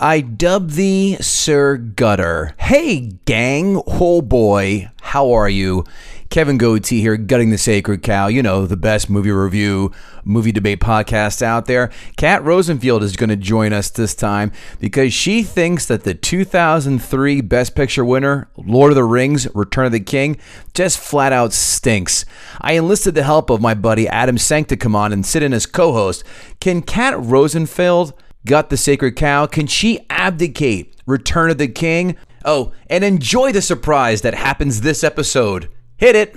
I dub thee Sir Gutter. Hey, gang. Oh boy. How are you? Kevin Goatee here, gutting the sacred cow. You know, the best movie review, movie debate podcast out there. Kat Rosenfield is going to join us this time because she thinks that the 2003 Best Picture winner, Lord of the Rings, Return of the King, just flat out stinks. I enlisted the help of my buddy Adam Sank to come on and sit in as co host. Can Kat Rosenfield gut the sacred cow? Can she abdicate Return of the King? Oh, and enjoy the surprise that happens this episode. Hit it.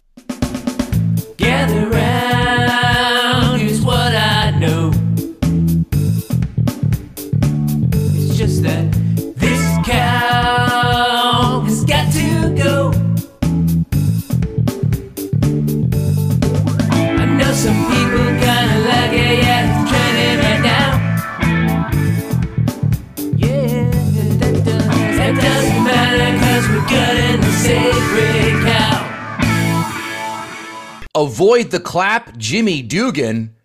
Gather Avoid the clap, Jimmy Dugan.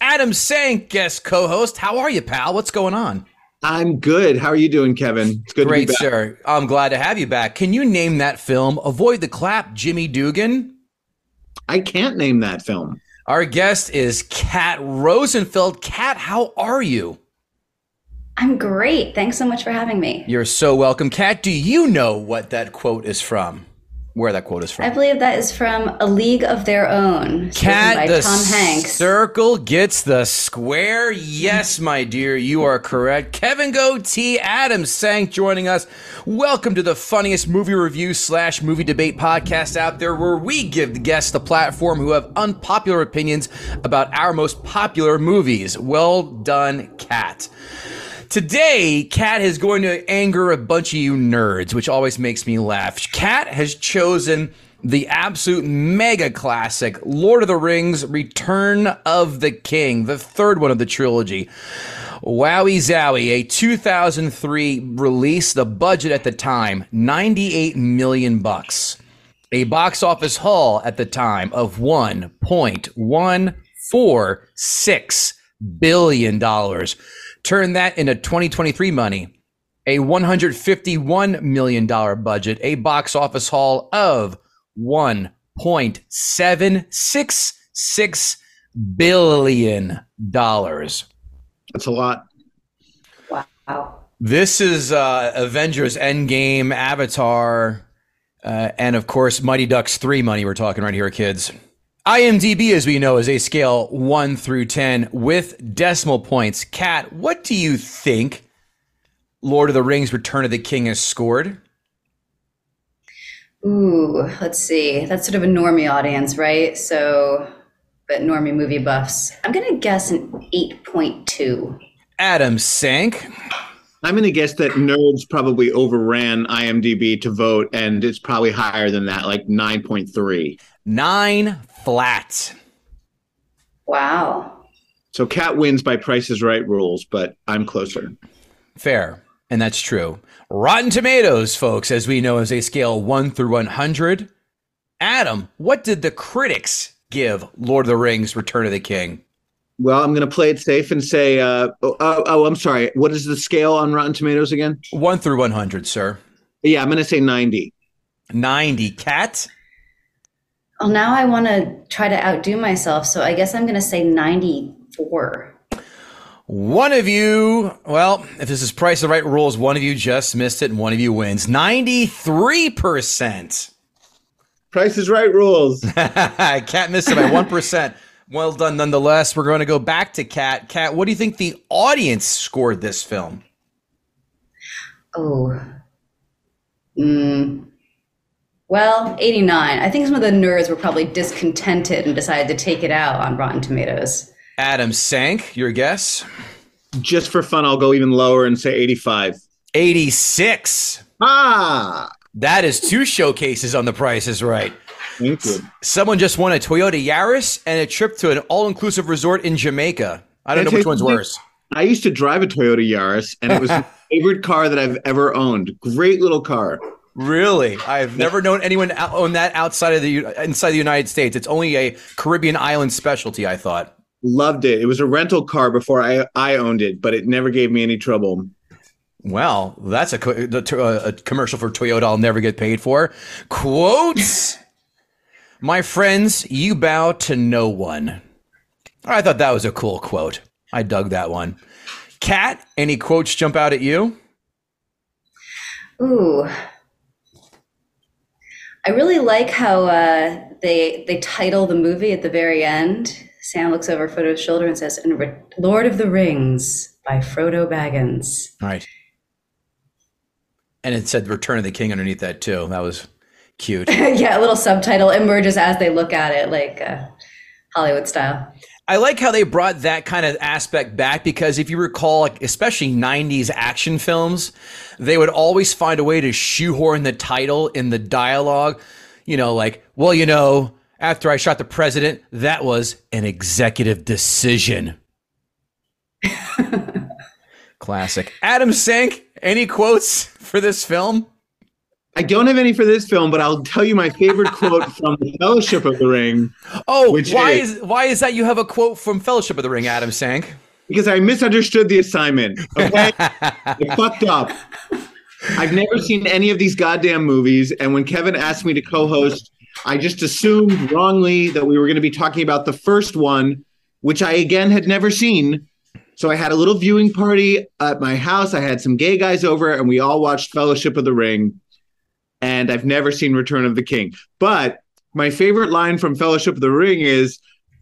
Adam Sank, guest co host. How are you, pal? What's going on? I'm good. How are you doing, Kevin? It's good Great, to be back. sir. I'm glad to have you back. Can you name that film, Avoid the Clap, Jimmy Dugan? I can't name that film. Our guest is Kat Rosenfield. Kat, how are you? I'm great. Thanks so much for having me. You're so welcome. Kat, do you know what that quote is from? Where that quote is from. I believe that is from A League of Their Own, Kat, by Tom Hanks. circle gets the square. Yes, my dear, you are correct. Kevin Goatee, Adam Sank joining us. Welcome to the funniest movie review slash movie debate podcast out there, where we give the guests the platform who have unpopular opinions about our most popular movies. Well done, Kat. Today, Kat is going to anger a bunch of you nerds, which always makes me laugh. Kat has chosen the absolute mega classic Lord of the Rings Return of the King, the third one of the trilogy. Wowie Zowie, a 2003 release, the budget at the time, 98 million bucks. A box office haul at the time of 1.146 billion dollars. Turn that into 2023 money. A 151 million dollar budget, a box office haul of 1.766 billion dollars. That's a lot. Wow. This is uh, Avengers Endgame, Avatar, uh, and of course, Mighty Ducks 3 money we're talking right here, kids. IMDb, as we know, is a scale 1 through 10 with decimal points. Kat, what do you think Lord of the Rings Return of the King has scored? Ooh, let's see. That's sort of a normie audience, right? So, but normie movie buffs. I'm going to guess an 8.2. Adam Sank. I'm going to guess that nerds probably overran IMDb to vote, and it's probably higher than that, like 9.3. Nine flat. Wow. So Kat wins by Price is Right rules, but I'm closer. Fair. And that's true. Rotten Tomatoes, folks, as we know, is a scale 1 through 100. Adam, what did the critics give Lord of the Rings Return of the King? Well, I'm going to play it safe and say, uh, oh, oh, oh, I'm sorry. What is the scale on Rotten Tomatoes again? 1 through 100, sir. Yeah, I'm going to say 90. 90. Kat? Well, now I want to try to outdo myself. So I guess I'm going to say 94. One of you, well, if this is Price the Right rules, one of you just missed it and one of you wins. 93%. Price is Right rules. Kat missed it by 1%. Well done nonetheless. We're going to go back to Kat. Kat, what do you think the audience scored this film? Oh. Mm. Well, 89. I think some of the nerds were probably discontented and decided to take it out on Rotten Tomatoes. Adam Sank, your guess? Just for fun, I'll go even lower and say 85. 86. Ah, That is two showcases on the Price is Right. thank you. Someone just won a Toyota Yaris and a trip to an all-inclusive resort in Jamaica. I don't know I which one's you- worse. I used to drive a Toyota Yaris, and it was my favorite car that I've ever owned. Great little car. Really, I've never known anyone out- own that outside of the U- inside the United States. It's only a Caribbean island specialty. I thought. Loved it. It was a rental car before I, I owned it, but it never gave me any trouble. Well, that's a, co- the t- uh, a commercial for Toyota I'll never get paid for. Quotes, my friends, you bow to no one. I thought that was a cool quote. I dug that one. Kat, any quotes jump out at you? Ooh. I really like how uh, they they title the movie at the very end. Sam looks over Frodo's shoulder and says, "And Re- Lord of the Rings by Frodo Baggins." Right. And it said Return of the King underneath that too. That was cute. yeah, a little subtitle emerges as they look at it, like uh, Hollywood style. I like how they brought that kind of aspect back because if you recall, like especially '90s action films, they would always find a way to shoehorn the title in the dialogue. You know, like, well, you know, after I shot the president, that was an executive decision. Classic. Adam Sank, any quotes for this film? I don't have any for this film, but I'll tell you my favorite quote from The Fellowship of the Ring Oh, Which why is- is why is that you have a quote from Fellowship of the Ring, Adam Sank? because I misunderstood the assignment. Okay, I fucked up. I've never seen any of these goddamn movies, and when Kevin asked me to co-host, I just assumed wrongly that we were going to be talking about the first one, which I again had never seen. So I had a little viewing party at my house. I had some gay guys over, and we all watched Fellowship of the Ring. And I've never seen Return of the King. But my favorite line from Fellowship of the Ring is,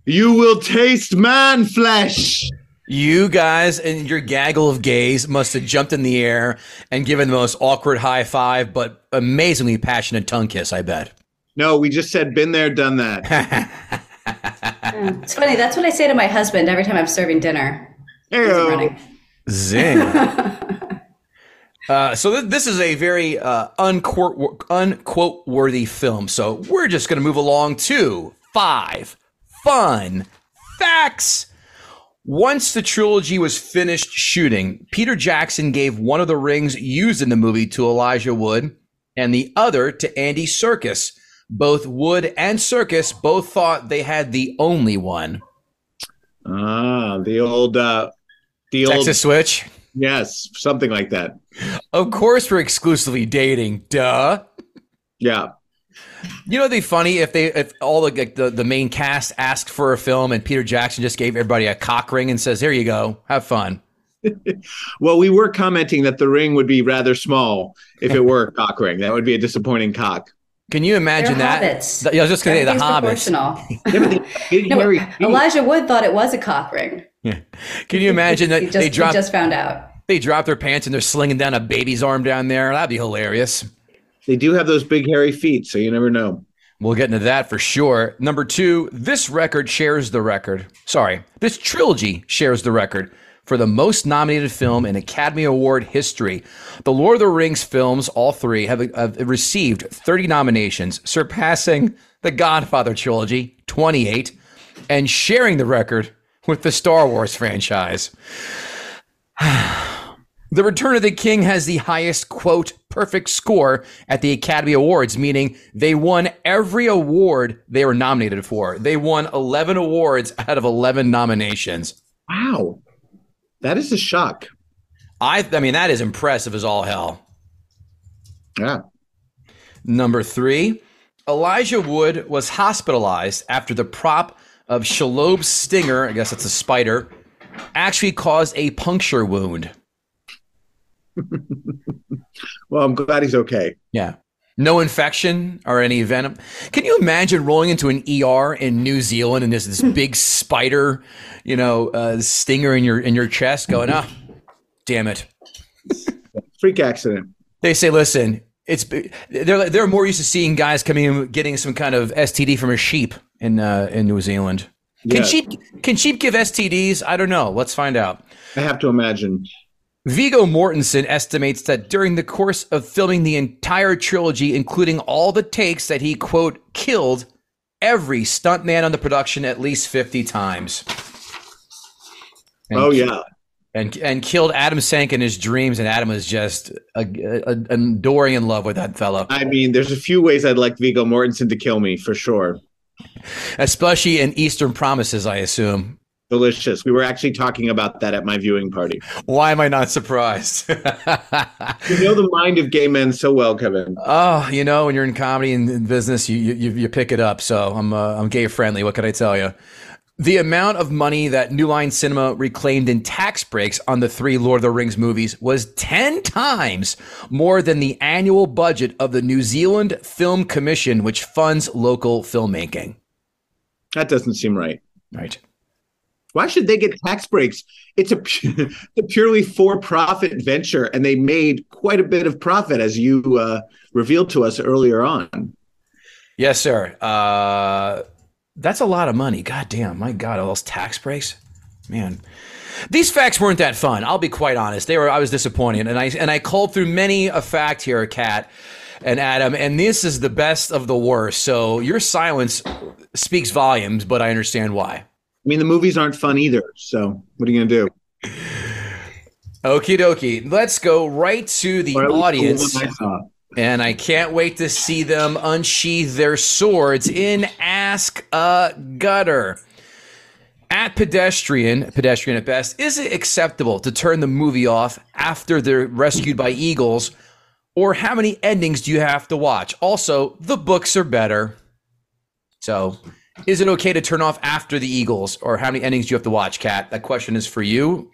"You will taste man flesh." You guys and your gaggle of gays must have jumped in the air and given the most awkward high five, but amazingly passionate tongue kiss, I bet. No, we just said been there, done that. It's funny. That's what I say to my husband every time I'm serving dinner. He's Heyo. running. Zing. uh, so th- this is a very uh, unquote, unquote worthy film. So we're just going to move along to five fun facts. Once the trilogy was finished shooting, Peter Jackson gave one of the rings used in the movie to Elijah Wood and the other to Andy Serkis. Both Wood and Serkis both thought they had the only one. Ah, the old, uh, the old, Texas Switch. Yes, something like that. Of course, we're exclusively dating. Duh. Yeah. You know, it'd be funny if they, if all the, like, the the main cast asked for a film and Peter Jackson just gave everybody a cock ring and says, "Here you go, have fun." Well, we were commenting that the ring would be rather small if it were a cock ring. That would be a disappointing cock. Can you imagine They're that? hobbits. Th- I was just gonna say the Everything's hobbits. proportional. Yeah, but they- they No, Elijah Wood thought it was a cock ring. Yeah. Can you imagine that He just, they he dropped just found out. They drop their pants and they're slinging down a baby's arm down there. That'd be hilarious. They do have those big hairy feet, so you never know. We'll get into that for sure. Number two, this record shares the record. Sorry, this trilogy shares the record for the most nominated film in Academy Award history. The Lord of the Rings films, all three, have, have received 30 nominations, surpassing the Godfather trilogy, 28, and sharing the record with the Star Wars franchise. The Return of the King has the highest, quote, perfect score at the Academy Awards, meaning they won every award they were nominated for. They won 11 awards out of 11 nominations. Wow. That is a shock. I, I mean, that is impressive as all hell. Yeah. Number three, Elijah Wood was hospitalized after the prop of Shelob's stinger, I guess it's a spider, actually caused a puncture wound. Well, I'm glad he's okay. Yeah. No infection or any venom. Can you imagine rolling into an ER in New Zealand and there's this big spider, you know, uh, stinger in your in your chest going, ah, damn it. Freak accident. They say, listen, it's they're they're more used to seeing guys coming in getting some kind of STD from a sheep in uh, in New Zealand. Can Yeah. sheep can sheep give STDs? I don't know. Let's find out. I have to imagine. Viggo Mortensen estimates that during the course of filming the entire trilogy, including all the takes, that he, quote, killed every stuntman on the production at least 50 times. And, Oh yeah. And, and killed Adam Sank in his dreams, and Adam was just uh, uh, adoring in love with that fellow, I mean, there's a few ways I'd like Viggo Mortensen to kill me for sure. especially in Eastern Promises, I assume. Delicious. We were actually talking about that at my viewing party. Why am I not surprised? You know the mind of gay men so well, Kevin. Oh, you know, when you're in comedy and in business, you you, you pick it up. So I'm uh, I'm gay friendly. What can I tell you? The amount of money that New Line Cinema reclaimed in tax breaks on the three Lord of the Rings movies was 10 times more than the annual budget of the New Zealand Film Commission, which funds local filmmaking. That doesn't seem right. Right. Why should they get tax breaks? It's a, a purely for-profit venture, and they made quite a bit of profit, as you uh, revealed to us earlier on. Yes, sir. Uh, that's a lot of money. God damn. My God, all those tax breaks. Man. These facts weren't that fun. I'll be quite honest. They were. I was disappointed, and I and I culled through many a fact here, Kat and Adam, and this is the best of the worst. So your silence speaks volumes, but I understand why. I mean, the movies aren't fun either. So, what are you going to do? Okie dokie. Let's go right to the Or at the audience. And I can't wait to see them unsheath their swords in Ask a Gutter. At pedestrian, pedestrian at best, is it acceptable to turn the movie off after they're rescued by eagles? Or how many endings do you have to watch? Also, the books are better. So, is it okay to turn off after the eagles? Or how many endings do you have to watch, Kat? That question is for you.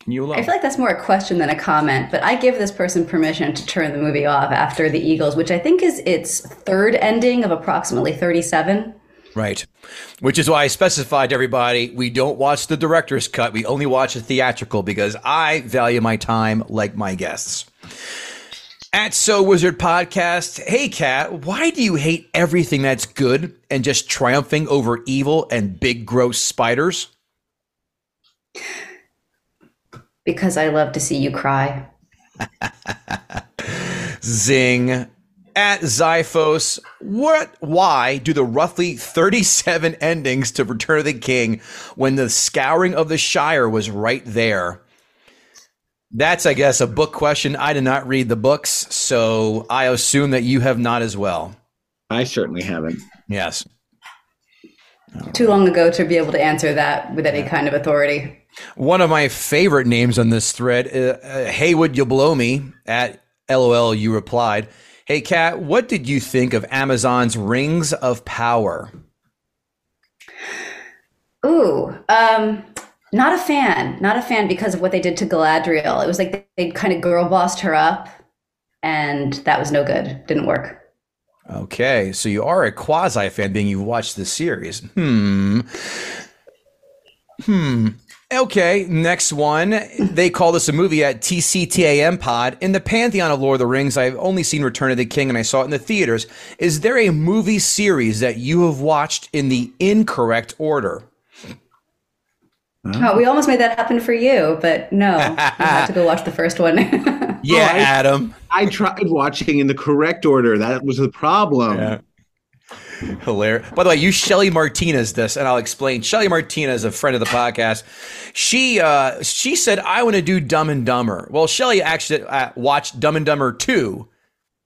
Can you alone? I feel like that's more a question than a comment, but I give this person permission to turn the movie off after the Eagles, which I think is its third ending of approximately 37. Right. Which is why I specified to everybody we don't watch the director's cut. We only watch the theatrical because I value my time like my guests. At So Wizard Podcast, hey Kat, why do you hate everything that's good and just triumphing over evil and big gross spiders? Because I love to see you cry. Zing. At Zyphos, what why do the roughly 37 endings to Return of the King when the scouring of the Shire was right there? That's, I guess, a book question. I did not read the books, so I assume that you have not as well. I certainly haven't. Yes. Too long ago to be able to answer that with any kind of authority. One of my favorite names on this thread, uh, uh, Hey, would you blow me? At LOL, you replied, Hey, Kat, what did you think of Amazon's Rings of Power? Ooh, um, not a fan. Not a fan because of what they did to Galadriel. It was like they kind of girl bossed her up, and that was no good. Didn't work. Okay, so you are a quasi fan, being you've watched the series. Hmm. Hmm. Okay, next one. They call this a movie at TCTAM Pod. In the pantheon of Lord of the Rings, I've only seen Return of the King and I saw it in the theaters. Is there a movie series that you have watched in the incorrect order? Oh, we almost made that happen for you, but no, you had to go watch the first one. Yeah, I- Adam. I tried watching in the correct order. That was the problem. Yeah. Hilarious. By the way, you Shelly Martinez this, and I'll explain. Shelly Martinez, a friend of the podcast, she uh, she said I want to do Dumb and Dumber. Well, Shelly actually uh, watched Dumb and Dumber two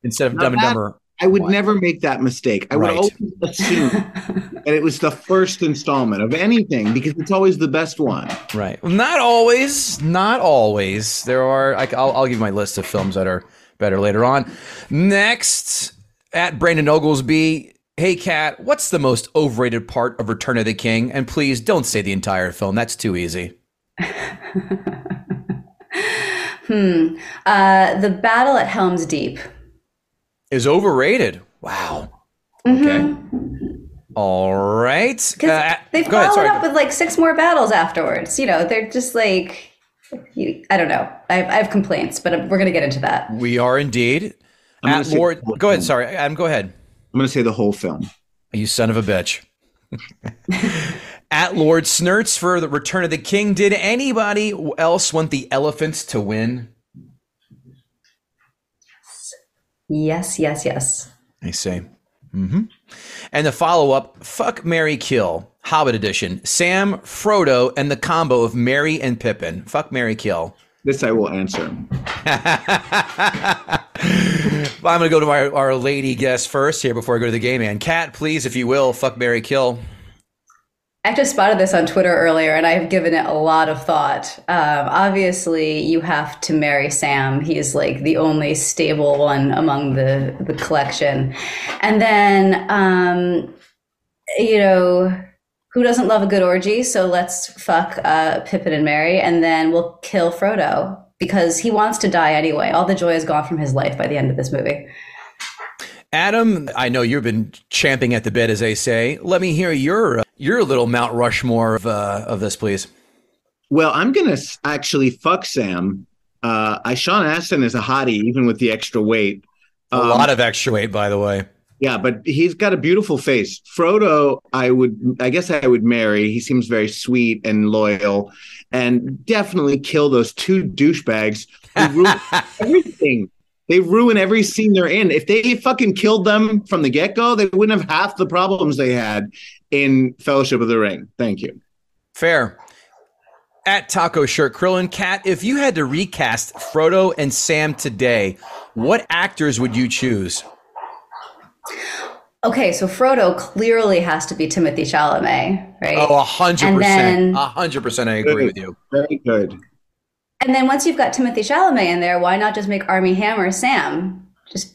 instead of Now Dumb and that- Dumber. I would never make that mistake. I Right. would always assume that it was the first installment of anything because it's always the best one. Right. Not always. Not always. There are. I, will I'll give you my list of films that are better later on. Next, at Brandon Oglesby. Hey, Kat, what's the most overrated part of Return of the King? And please don't say the entire film. That's too easy. Hmm. Uh, the battle at Helm's Deep. Is overrated. Wow. Okay. All right. Because Uh, they've go ahead. followed up with like six more battles afterwards. You know, they're just like, you, I don't know. I have, I have complaints, but we're going to get into that. we are indeed. I'm At Lord, the whole go ahead. film. Sorry, Adam. Go ahead. I'm going to say the whole film. You son of a bitch. At Lord Snurts for the Return of the King. Did anybody else want the elephants to win? Yes, yes, yes. I see. Mm-hmm. And the follow up, Fuck Marry Kill, Hobbit Edition. Sam, Frodo, and the combo of Merry and Pippin. Fuck Marry Kill. This I will answer. I'm going to go to our, our lady guest first here before I go to the game man. Kat, please, if you will, fuck Marry Kill. I just spotted this on Twitter earlier, and I've given it a lot of thought. Um, obviously, you have to marry Sam. He's like the only stable one among the the collection. And then, um, you know, who doesn't love a good orgy? So let's fuck uh, Pippin and Merry, and then we'll kill Frodo because he wants to die anyway. All the joy is gone from his life by the end of this movie. Adam, I know you've been champing at the bit, as they say. Let me hear your uh, your little Mount Rushmore of uh, of this, please. Well, I'm going to actually fuck Sam. Uh, I Sean Astin is a hottie, even with the extra weight. A Um, lot of extra weight, by the way. Yeah, but he's got a beautiful face. Frodo, I would, I guess I would marry. He seems very sweet and loyal, and definitely kill those two douchebags who ruin everything. They ruin every scene they're in. If they fucking killed them from the get go, they wouldn't have half the problems they had in Fellowship of the Ring. Thank you. Fair. At Taco Shirt Krillin, Kat, if you had to recast Frodo and Sam today, what actors would you choose? Okay, so Frodo clearly has to be Timothy Chalamet, right? Oh, a hundred And percent. then- A hundred percent. I agree with you. Very good. And then once you've got Timothy Chalamet in there, why not just make Armie Hammer Sam? Just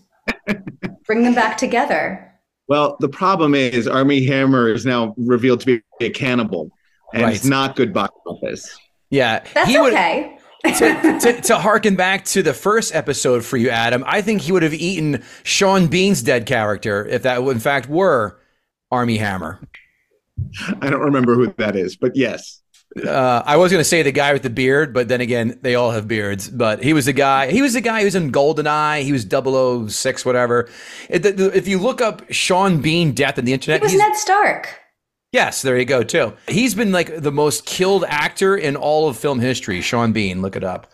bring them back together. Well, the problem is Armie Hammer is now revealed to be a cannibal, and Right. it's not good box office. Yeah, That's he would. okay. to, to, to harken back to the first episode for you, Adam, I think he would have eaten Sean Bean's dead character if that, in fact, were Armie Hammer. I don't remember who that is, but yes. Uh, I was going to say the guy with the beard, but then again, they all have beards. But he was the guy. He was the guy who was in Goldeneye. He was 006, whatever. It, the, the- if you look up Sean Bean death on the internet, It was Ned Stark. yes, there you go too. He's been like the most killed actor in all of film history. Sean Bean, look it up.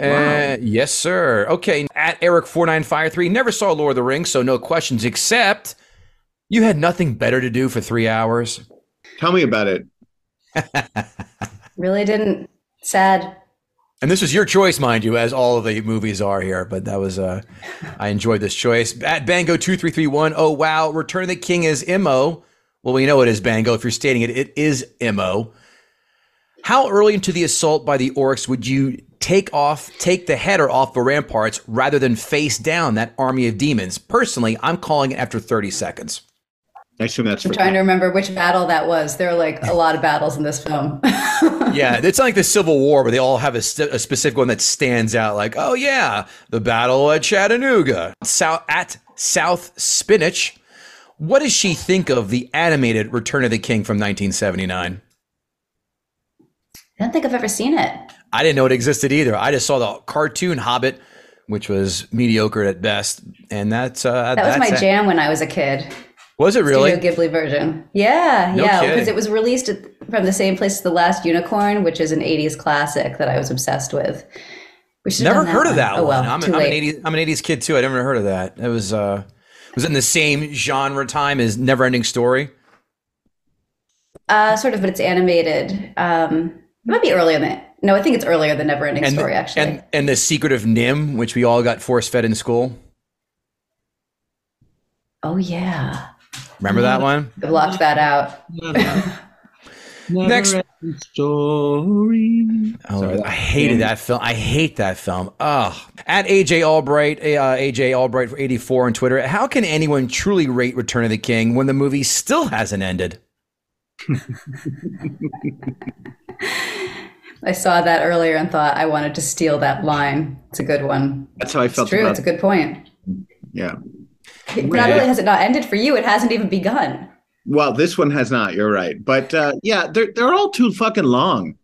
Uh, yes, sir. Okay, at Eric four nine five three. Never saw Lord of the Rings, so no questions. Except you had nothing better to do for three hours. Tell me about it. Really didn't. Sad. And this was your choice, mind you, as all of the movies are here. But that was, uh, I enjoyed this choice. At Bango two three three one. Oh wow, Return of the King is Mo. Well, we know it is Bango. If you're stating it, it is Mo. How early into the assault by the orcs would you take off, take the header off the ramparts rather than face down that army of demons? Personally, I'm calling it after 30 seconds. I assume that's I'm for trying to remember which battle that was. There are like a lot of battles in this film. Yeah, it's not like the Civil War where they all have a, st- a specific one that stands out. Like, oh yeah, the battle at Chattanooga. South at South Spinach. What does she think of the animated Return of the King from 1979? I don't think I've ever seen it. I didn't know it existed either. I just saw the cartoon Hobbit, which was mediocre at best, and that's uh, That was that's my it. jam when I was a kid. Was it really? Studio Ghibli version. Yeah, No yeah, because it was released at- from the same place as The Last Unicorn, which is an 80s classic that I was obsessed with. We should Never heard of that Oh, one. well, I'm, too I'm an 80s. I'm an 80s kid too. I never heard of that. It was uh, was it in the same genre time as Neverending Story? Uh, sort of, but it's animated. Um, it might be earlier than no, I think it's earlier than Neverending And Story. Actually, and and the Secret of NIMH, which we all got force fed in school. oh yeah, Remember that one? I blocked that out. Next. Story. Oh, I hated that film. I hate that film. Oh, at AJ Albright, uh, AJ Albright for 84 on Twitter. How can anyone truly rate Return of the King when the movie still hasn't ended? I saw that earlier and thought I wanted to steal that line. It's a good one. That's how I It's felt true. about It's a good point. Yeah. Not only has it not ended for you, it hasn't even begun. Well, this one has not. You're right. But uh, yeah, they're they're all too fucking long.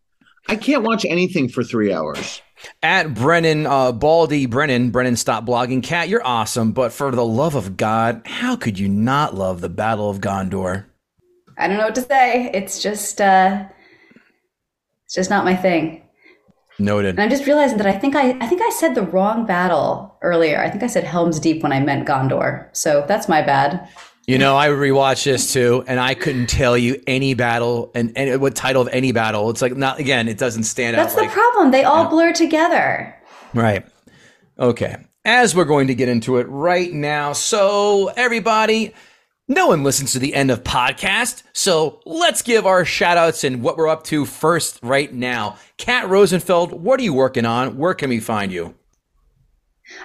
I can't watch anything for three hours. At Brennan, uh, Baldy Brennan, Brennan, stop blogging. Kat, you're awesome, but for the love of God, how could you not love the Battle of Gondor? I don't know what to say. It's just uh it's just not my thing. Noted. And I'm just realizing that I think I I think I said the wrong battle earlier. I think I said Helm's Deep when I meant Gondor. So that's my bad. You know, I rewatched this too, and I couldn't tell you any battle and, and what title of any battle. It's like not again. It doesn't stand That's out. That's the like, problem. They all blur together. Right. Okay. As we're going to get into it right now. So, everybody, no one listens to the end of podcast. So, let's give our shout outs and what we're up to first right now. Kat Rosenfeld, what are you working on? Where can we find you?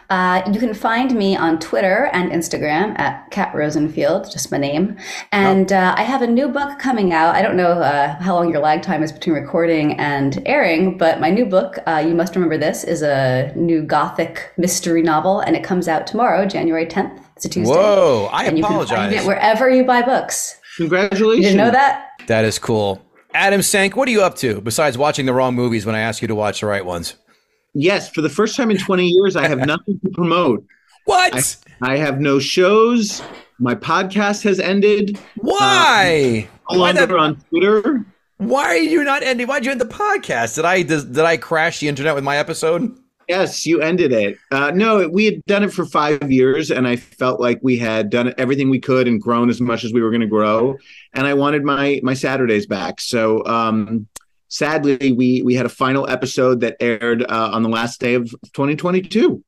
Uh, you can find me on Twitter and Instagram at Kat Rosenfield, just my name. And uh, I have a new book coming out. I don't know uh, how long your lag time is between recording and airing, but my new book, uh, You Must Remember This, is a new gothic mystery novel, and it comes out tomorrow, January 10th. It's a Tuesday. Whoa, I and you can find apologize. it wherever you buy books. Congratulations. You didn't know that? That is cool. Adam Sank, what are you up to besides watching the wrong movies when I ask you to watch the right ones? Yes, for the first time in 20 years, I have nothing to promote. What? I have no shows. My podcast has ended. Why? Um, no Why, longer the- on Twitter. why are you not ending? Why'd you end the podcast? Did I did, did I crash the internet with my episode? Yes, you ended it. Uh, no, we had done it for five years, and I felt like we had done everything we could and grown as much as we were going to grow. And I wanted my my Saturdays back. So um, sadly, we we had a final episode that aired uh, on the last day of 2022.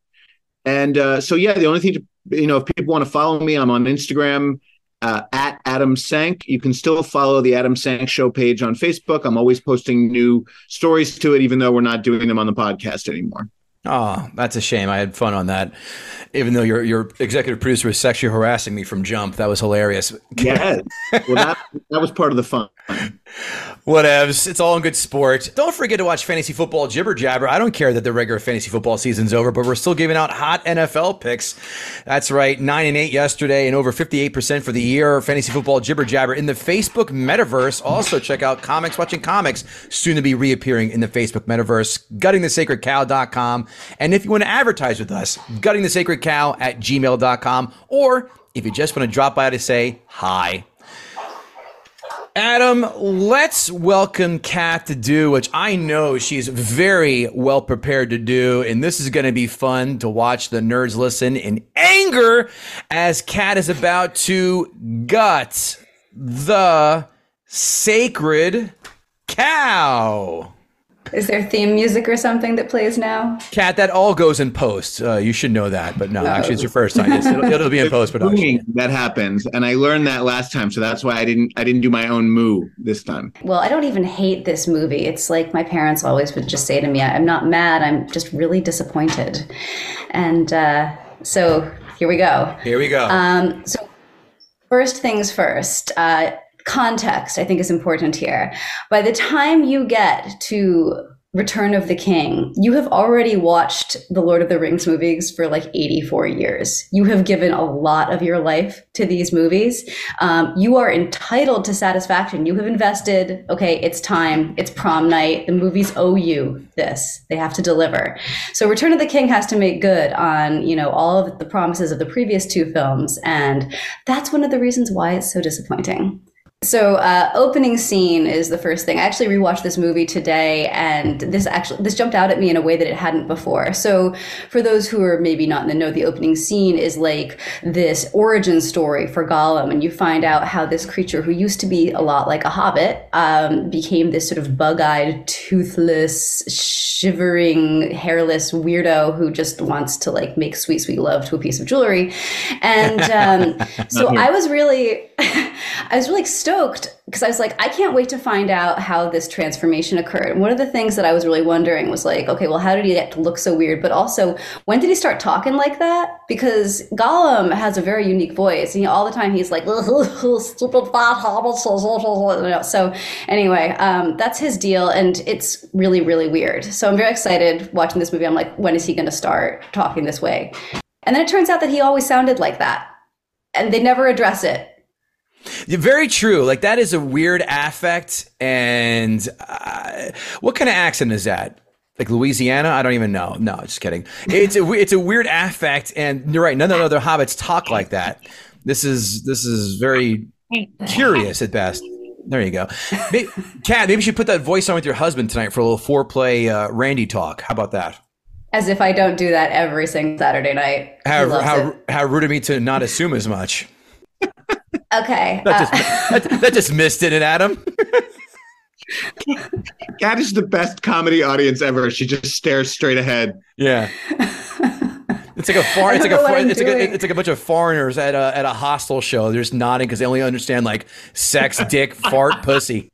And uh, so yeah, the only thing to you know, if people want to follow me, I'm on Instagram. Uh, at Adam Sank. You can still follow the Adam Sank Show page on Facebook. I'm always posting new stories to it, even though we're not doing them on the podcast anymore. Oh, that's a shame. I had fun on that. Even though your your executive producer was sexually harassing me from Jump, that was hilarious. Yes. Well, that that was part of the fun. Whatevs. It's all in good sport. Don't forget to watch fantasy football jibber jabber. I don't care that the regular fantasy football season's over, but we're still giving out hot NFL picks. That's right, nine and eight yesterday, and over fifty-eight percent for the year. Fantasy football jibber jabber in the Facebook metaverse. Also, check out comics watching comics, soon to be reappearing in the Facebook metaverse. Guttingthesacredcow.com, and if you want to advertise with us, guttingthesacredcow at gmail.com, or if you just want to drop by to say hi. Adam, let's welcome Kat to do, which I know she's very well prepared to do. And this is going to be fun to watch the nerds listen in anger as Kat is about to gut the sacred cow. Is there theme music or something that plays now? Kat, that all goes in post. Uh, you should know that, but no, actually, it's your first time. It's, it'll, it'll be in post production. Mooing that happens, and I learned that last time, so that's why I didn't I didn't do my own moo this time. Well, I don't even hate this movie. It's like my parents always would just say to me, I'm not mad, I'm just really disappointed. And uh, so here we go. Here we go. Um, so, first things first, uh, context I think is important here. By the time you get to Return of the King, you have already watched the Lord of the Rings movies for like 84 years. You have given a lot of your life to these movies. Um, you are entitled to satisfaction. You have invested, okay, it's time, it's prom night. The movies owe you this. They have to deliver. So Return of the King has to make good on, you know, all of the promises of the previous two films. And that's one of the reasons why it's so disappointing. So, uh, opening scene is the first thing. I actually rewatched this movie today, and this actually this jumped out at me in a way that it hadn't before. So, for those who are maybe not in the know, the opening scene is like this origin story for Gollum, and you find out how this creature, who used to be a lot like a hobbit, um, became this sort of bug-eyed, toothless, shivering, hairless weirdo who just wants to like make sweet, sweet love to a piece of jewelry. And um, so, I was really, I was really stoked because I was like, I can't wait to find out how this transformation occurred. And one of the things that I was really wondering was like, okay, well, how did he get to look so weird? But also, when did he start talking like that? Because Gollum has a very unique voice. And all the time he's like, stupid fat hobbits. So anyway, um, that's his deal. And it's really, really weird. So I'm very excited watching this movie. I'm like, when is he going to start talking this way? And then it turns out that he always sounded like that. And they never address it. Yeah, Very true. Like that is a weird affect. And uh, what kind of accent is that? Like Louisiana? I don't even know. No, just kidding. It's a it's a weird affect, and you're right. None of the other hobbits talk like that. This is this is very curious at best. There you go, May- Kat. Maybe you should put that voice on with your husband tonight for a little foreplay, uh, Randy talk. How about that? As if I don't do that every single Saturday night. How how, it. how rude of me to not assume as much. Okay. That uh, just that, that just missed it, Adam. Kat is the best comedy audience ever. She just stares straight ahead. Yeah. It's like a foreign. It's like a, don't know what foreign it's like a it's like a bunch of foreigners at a at a hostel show. They're just nodding because they only understand like sex, dick, fart, pussy.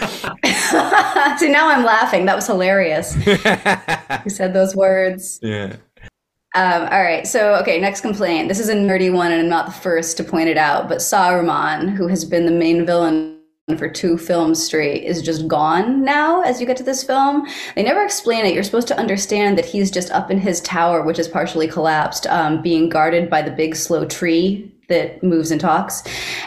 See, now I'm laughing. That was hilarious. you said those words? Yeah. Um, all right. So, okay, next complaint. This is a nerdy one, and I'm not the first to point it out, but Saruman, who has been the main villain for two films straight, is just gone now as you get to this film. They never explain it. You're supposed to understand that he's just up in his tower, which is partially collapsed, um, being guarded by the big slow tree that moves and talks.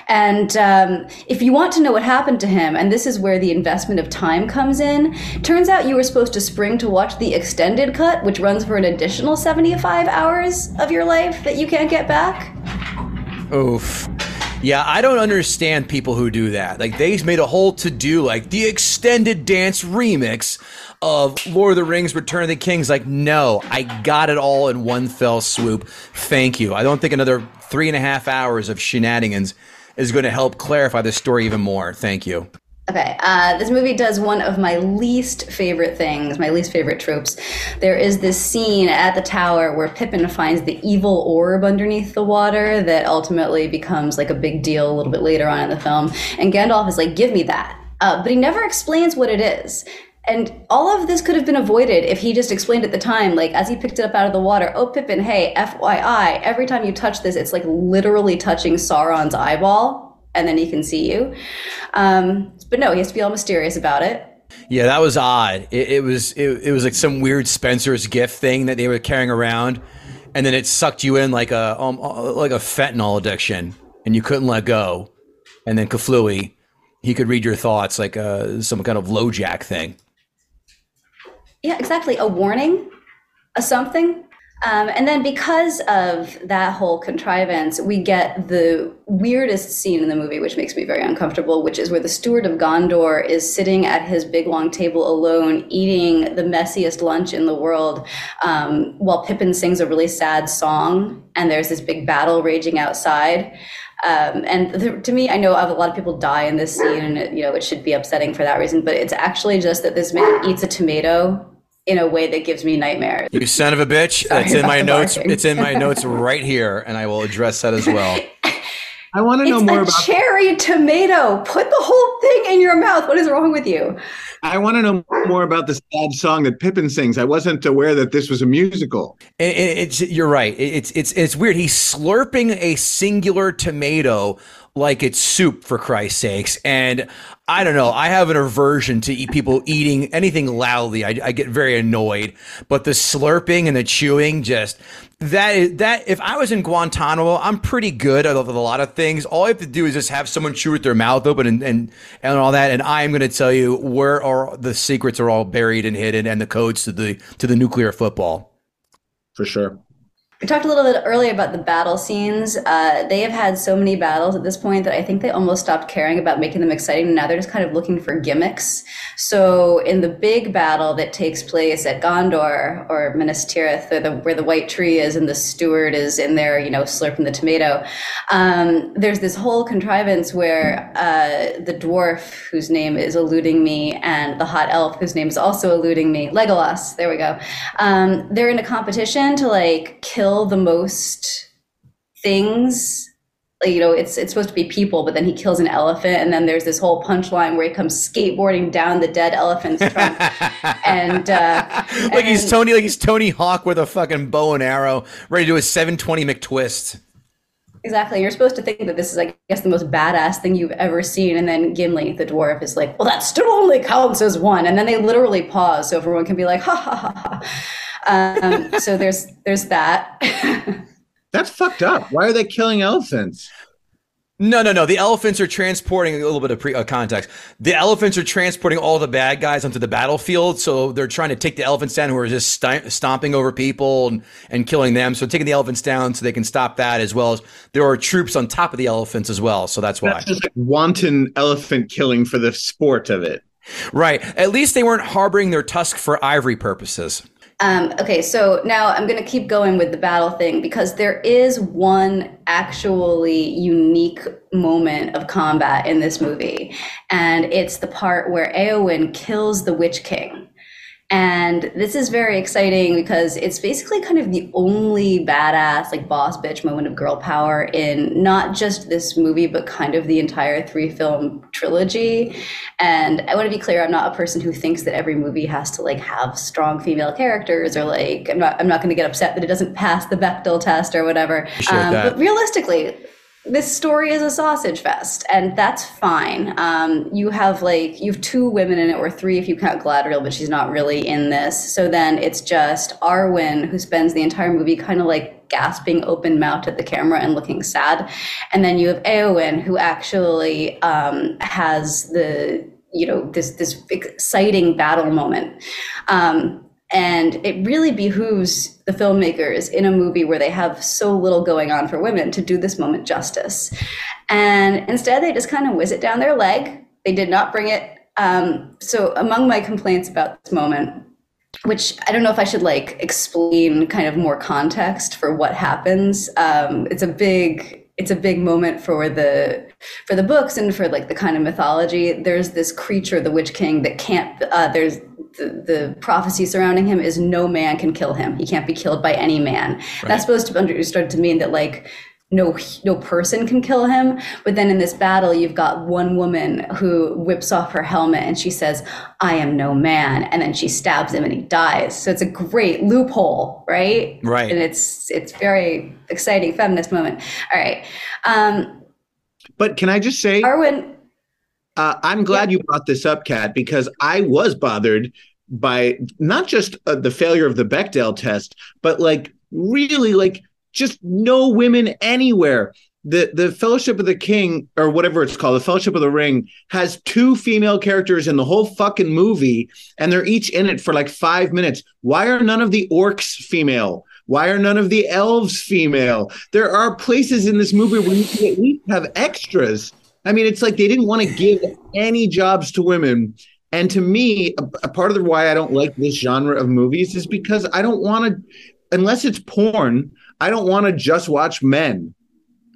And um, if you want to know what happened to him, and this is where the investment of time comes in, turns out you were supposed to spring to watch the extended cut, which runs for an additional 75 hours of your life that you can't get back. Oof. Yeah, I don't understand people who do that. Like they made a whole to do like the extended dance remix of Lord of the Rings Return of the Kings. Like, no, I got it all in one fell swoop. Thank you. I don't think another three and a half hours of shenanigans is going to help clarify the story even more. Thank you. Okay, uh, this movie does one of my least favorite things, my least favorite tropes. There is this scene at the tower where Pippin finds the evil orb underneath the water that ultimately becomes like a big deal a little bit later on in the film. And Gandalf is like, give me that. Uh, but he never explains what it is. And all of this could have been avoided if he just explained at the time, like as he picked it up out of the water, oh, Pippin, hey, FYI, every time you touch this, it's like literally touching Sauron's eyeball and then he can see you. Um, but no, he has to be all mysterious about it. Yeah, that was odd. It, it was it, it was like some weird Spencer's gift thing that they were carrying around, and then it sucked you in like a um, uh, like a fentanyl addiction, and you couldn't let go. And then Kaflooey, he could read your thoughts like uh, some kind of LoJack thing. Yeah, exactly. A warning, a something. Um, and then because of that whole contrivance, we get the weirdest scene in the movie, which makes me very uncomfortable, which is where the steward of Gondor is sitting at his big long table alone, eating the messiest lunch in the world, um, while Pippin sings a really sad song, and there's this big battle raging outside. Um, and the, to me, I know a lot of people die in this scene, and it, you know it should be upsetting for that reason. But it's actually just that this man eats a tomato in a way that gives me nightmares. You son of a bitch! Sorry That's in my notes. barking. It's in my notes right here, and I will address that as well. I want to know It's more a about. cherry tomato. Put the whole thing in your mouth. What is wrong with you? I want to know more about the sad song that Pippin sings. I wasn't aware that this was a musical. It, it, it's you're right. It, it's it's it's weird. He's slurping a singular tomato like it's soup for Christ's sakes. And I don't know. I have an aversion to eat people eating anything loudly. I, I get very annoyed. But the slurping and the chewing, just that is that. If I was in Guantanamo, I'm pretty good at a lot of things. All I have to do is just have someone chew with their mouth open and and, and all that. And I am going to tell you where are the secrets are all buried and hidden, and the codes to the to the nuclear football. For sure. We talked a little bit earlier about the battle scenes. Uh, they have had so many battles at this point that I think they almost stopped caring about making them exciting. Now they're just kind of looking for gimmicks. So in the big battle that takes place at Gondor or Minas Tirith, the, where the white tree is and the steward is in there, you know, slurping the tomato, um, there's this whole contrivance where uh, the dwarf, whose name is eluding me, and the hot elf, whose name is also eluding me, Legolas, there we go, um, they're in a competition to like kill the most things you know it's it's supposed to be people but then he kills an elephant and then there's this whole punchline where he comes skateboarding down the dead elephant's trunk and uh like he's Tony, like he's Tony Hawk with a fucking bow and arrow, ready to do a 720 McTwist. exactly you're supposed to think that this is i guess the most badass thing you've ever seen and then gimli the dwarf is like well that still only counts as one and then they literally pause so everyone can be like ha ha ha ha um, so there's there's that That's fucked up. Why are they killing elephants? No, no, no. The elephants are transporting a little bit of pre, uh, context. The elephants are transporting all the bad guys onto the battlefield, so they're trying to take the elephants down who are just sti- stomping over people and, and killing them. So taking the elephants down so they can stop that, as well as there are troops on top of the elephants as well. So that's why. That's just like wanton elephant killing for the sport of it. Right. At least they weren't harboring their tusk for ivory purposes. Um, okay, so now I'm going to keep going with the battle thing because there is one actually unique moment of combat in this movie, and it's the part where Eowyn kills the Witch King. And this is very exciting because it's basically kind of the only badass, like boss bitch moment of girl power in not just this movie, but kind of the entire three film trilogy. And I want to be clear, I'm not a person who thinks that every movie has to like have strong female characters or like, I'm not, I'm not going to get upset that it doesn't pass the Bechdel test or whatever. Um, that. but realistically, this story is a sausage fest, and that's fine. Um, you have like you have two women in it, or three if you count Galadriel, but she's not really in this. So then it's just Arwen who spends the entire movie kind of like gasping open mouthed at the camera and looking sad, and then you have Eowyn who actually um, has the you know this this exciting battle moment. Um, and it really behooves the filmmakers in a movie where they have so little going on for women to do this moment justice. And instead, they just kind of whiz it down their leg. They did not bring it. Um, so, among my complaints about this moment, which I don't know if I should like explain kind of more context for what happens. Um, it's a big it's a big moment for the for the books and for like the kind of mythology. There's this creature, the Witch King, that can't. Uh, there's the, the prophecy surrounding him is no man can kill him. He can't be killed by any man. That's supposed to be understood to mean that like no no person can kill him. But then in this battle you've got one woman who whips off her helmet and she says i am no man. And then she stabs him and he dies. So it's a great loophole right? Right. and it's it's very exciting feminist moment. All right. Um But can I just say, arwen uh, I'm glad you brought this up, Kat, because I was bothered by not just uh, the failure of the Bechdel test, but like really like just no women anywhere. The the Fellowship of the King or whatever it's called, the Fellowship of the Ring has two female characters in the whole fucking movie, and they're each in it for like five minutes. Why are none of the orcs female? Why are none of the elves female? There are places in this movie where you can at least have extras. I mean, it's like they didn't want to give any jobs to women. And to me, a, a part of the why I don't like this genre of movies is because I don't want to, unless it's porn, I don't want to just watch men.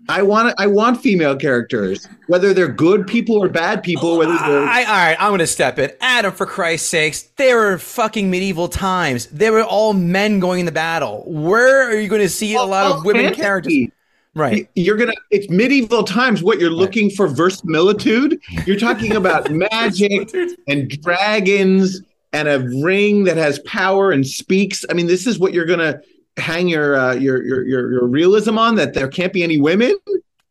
I want I want female characters, whether they're good people or bad people. Oh, whether they're I, all right, I'm going to step in. Adam, for Christ's sakes, they were fucking medieval times. They were all men going into battle. Where are you going to see a lot of women fantasy. characters? Right. You're gonna. It's medieval times. What you're looking for verisimilitude. You're talking about magic and dragons and a ring that has power and speaks. I mean, this is what you're gonna hang your uh, your, your your your realism on. That there can't be any women.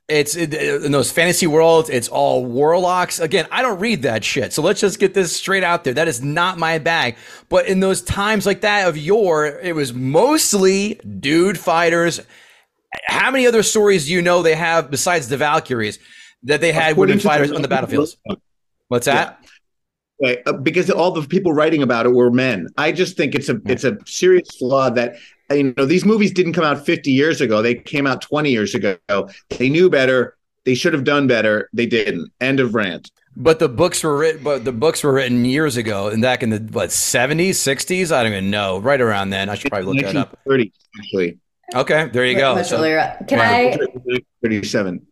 It's it, in those fantasy worlds. It's all warlocks. Again, I don't read that shit. So let's just get this straight out there. That is not my bag. But in those times like that of yore, it was mostly dude fighters. How many other stories do you know they have besides the Valkyries that they had women According fighters on the battlefields? What's that? Right, uh, because all the people writing about it were men. I just think it's a it's a serious flaw that you know these movies didn't come out 50 years ago. They came out 20 years ago. They knew better. They should have done better. They didn't. End of rant. But the books were written. But the books were written years ago, and back in the what seventies, sixties. I don't even know. Right around then, I should probably look that up. 1930 actually. Okay, there you go. Much So- earlier. Can Wow. I 37.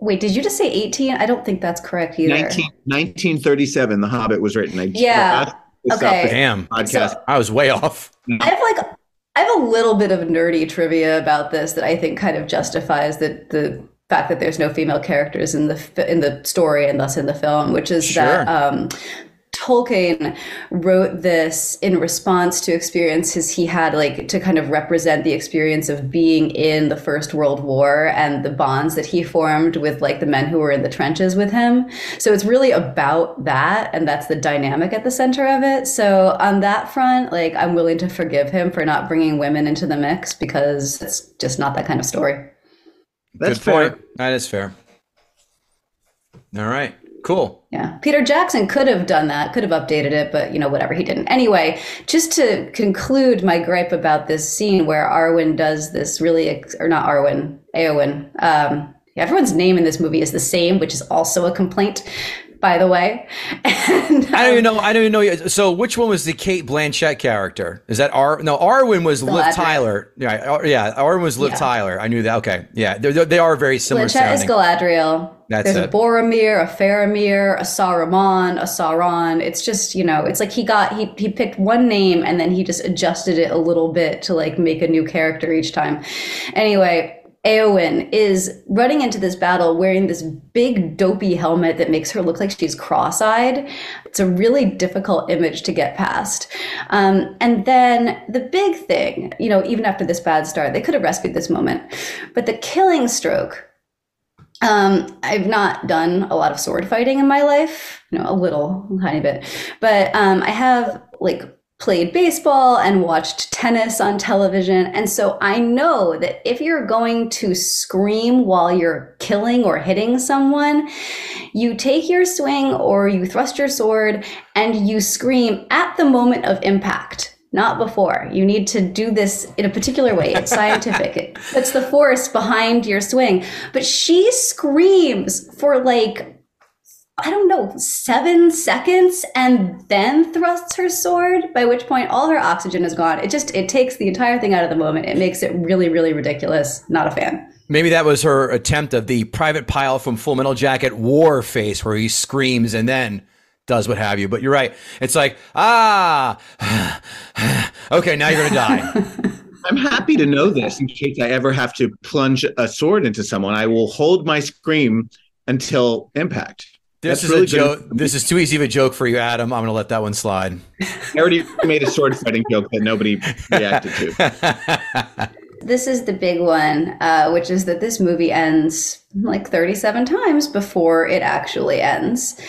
Wait? Did you just say 18? I don't think that's correct either. 19, 1937. The Hobbit was written. I Yeah, asked this up okay. Damn, Podcast. So- I was way off. I have like I have a little bit of nerdy trivia about this that I think kind of justifies the the fact that there's no female characters in the in the story and thus in the film, which is that um, Tolkien wrote this in response to experiences he had, like to kind of represent the experience of being in the First World War and the bonds that he formed with like the men who were in the trenches with him. So it's really about that, and that's the dynamic at the center of it. So on that front, like I'm willing to forgive him for not bringing women into the mix because it's just not that kind of story. That's Good fair. point. That is fair. All right, cool. Yeah. Peter Jackson could have done that, could have updated it, but you know, whatever, he didn't. Anyway, just to conclude my gripe about this scene where Arwen does this really, ex- or not Arwen, Eowyn. Um, everyone's name in this movie is the same, which is also a complaint, by the way. And, I don't um, even know. I don't even know. So, which one was the Cate Blanchett character? Is that R? No, Arwen was Liv Galadriel. Tyler. Yeah, Ar- yeah. Arwen was Liv Yeah. Tyler. I knew that. Okay, yeah. They're, they are very similar Blanchett is. Galadriel. That's There's it. a Boromir, a Faramir, a Saruman, a Sauron. It's just, you know, it's like he got he he picked one name and then he just adjusted it a little bit to like make a new character each time. Anyway, Eowyn is running into this battle wearing this big dopey helmet that makes her look like she's cross-eyed. It's a really difficult image to get past. Um, and then the big thing, you know, even after this bad start, they could have rescued this moment, but the killing stroke um, I've not done a lot of sword fighting in my life, you know, a little, a tiny bit, but um, I have like played baseball and watched tennis on television. And so I know that if you're going to scream while you're killing or hitting someone, you take your swing or you thrust your sword and you scream at the moment of impact. Not before. You need to do this in a particular way. It's scientific. it puts the force behind your swing. But she screams for like I don't know, seven seconds and then thrusts her sword, by which point all her oxygen is gone. It just it takes the entire thing out of the moment. It makes it really, really ridiculous. Not a fan. Maybe that was her attempt of the Private Pyle from Full Metal Jacket war face, where he screams and then does what have you. But you're right. It's like ah, okay, now you're gonna die. I'm happy to know this in case I ever have to plunge a sword into someone. I will hold my scream until impact. This That's is really a joke. This is too easy of a joke for you, Adam. I'm gonna let that one slide. I already made a sword fighting joke that nobody reacted to. This is the big one, uh, which is that this movie ends like 37 times before it actually ends.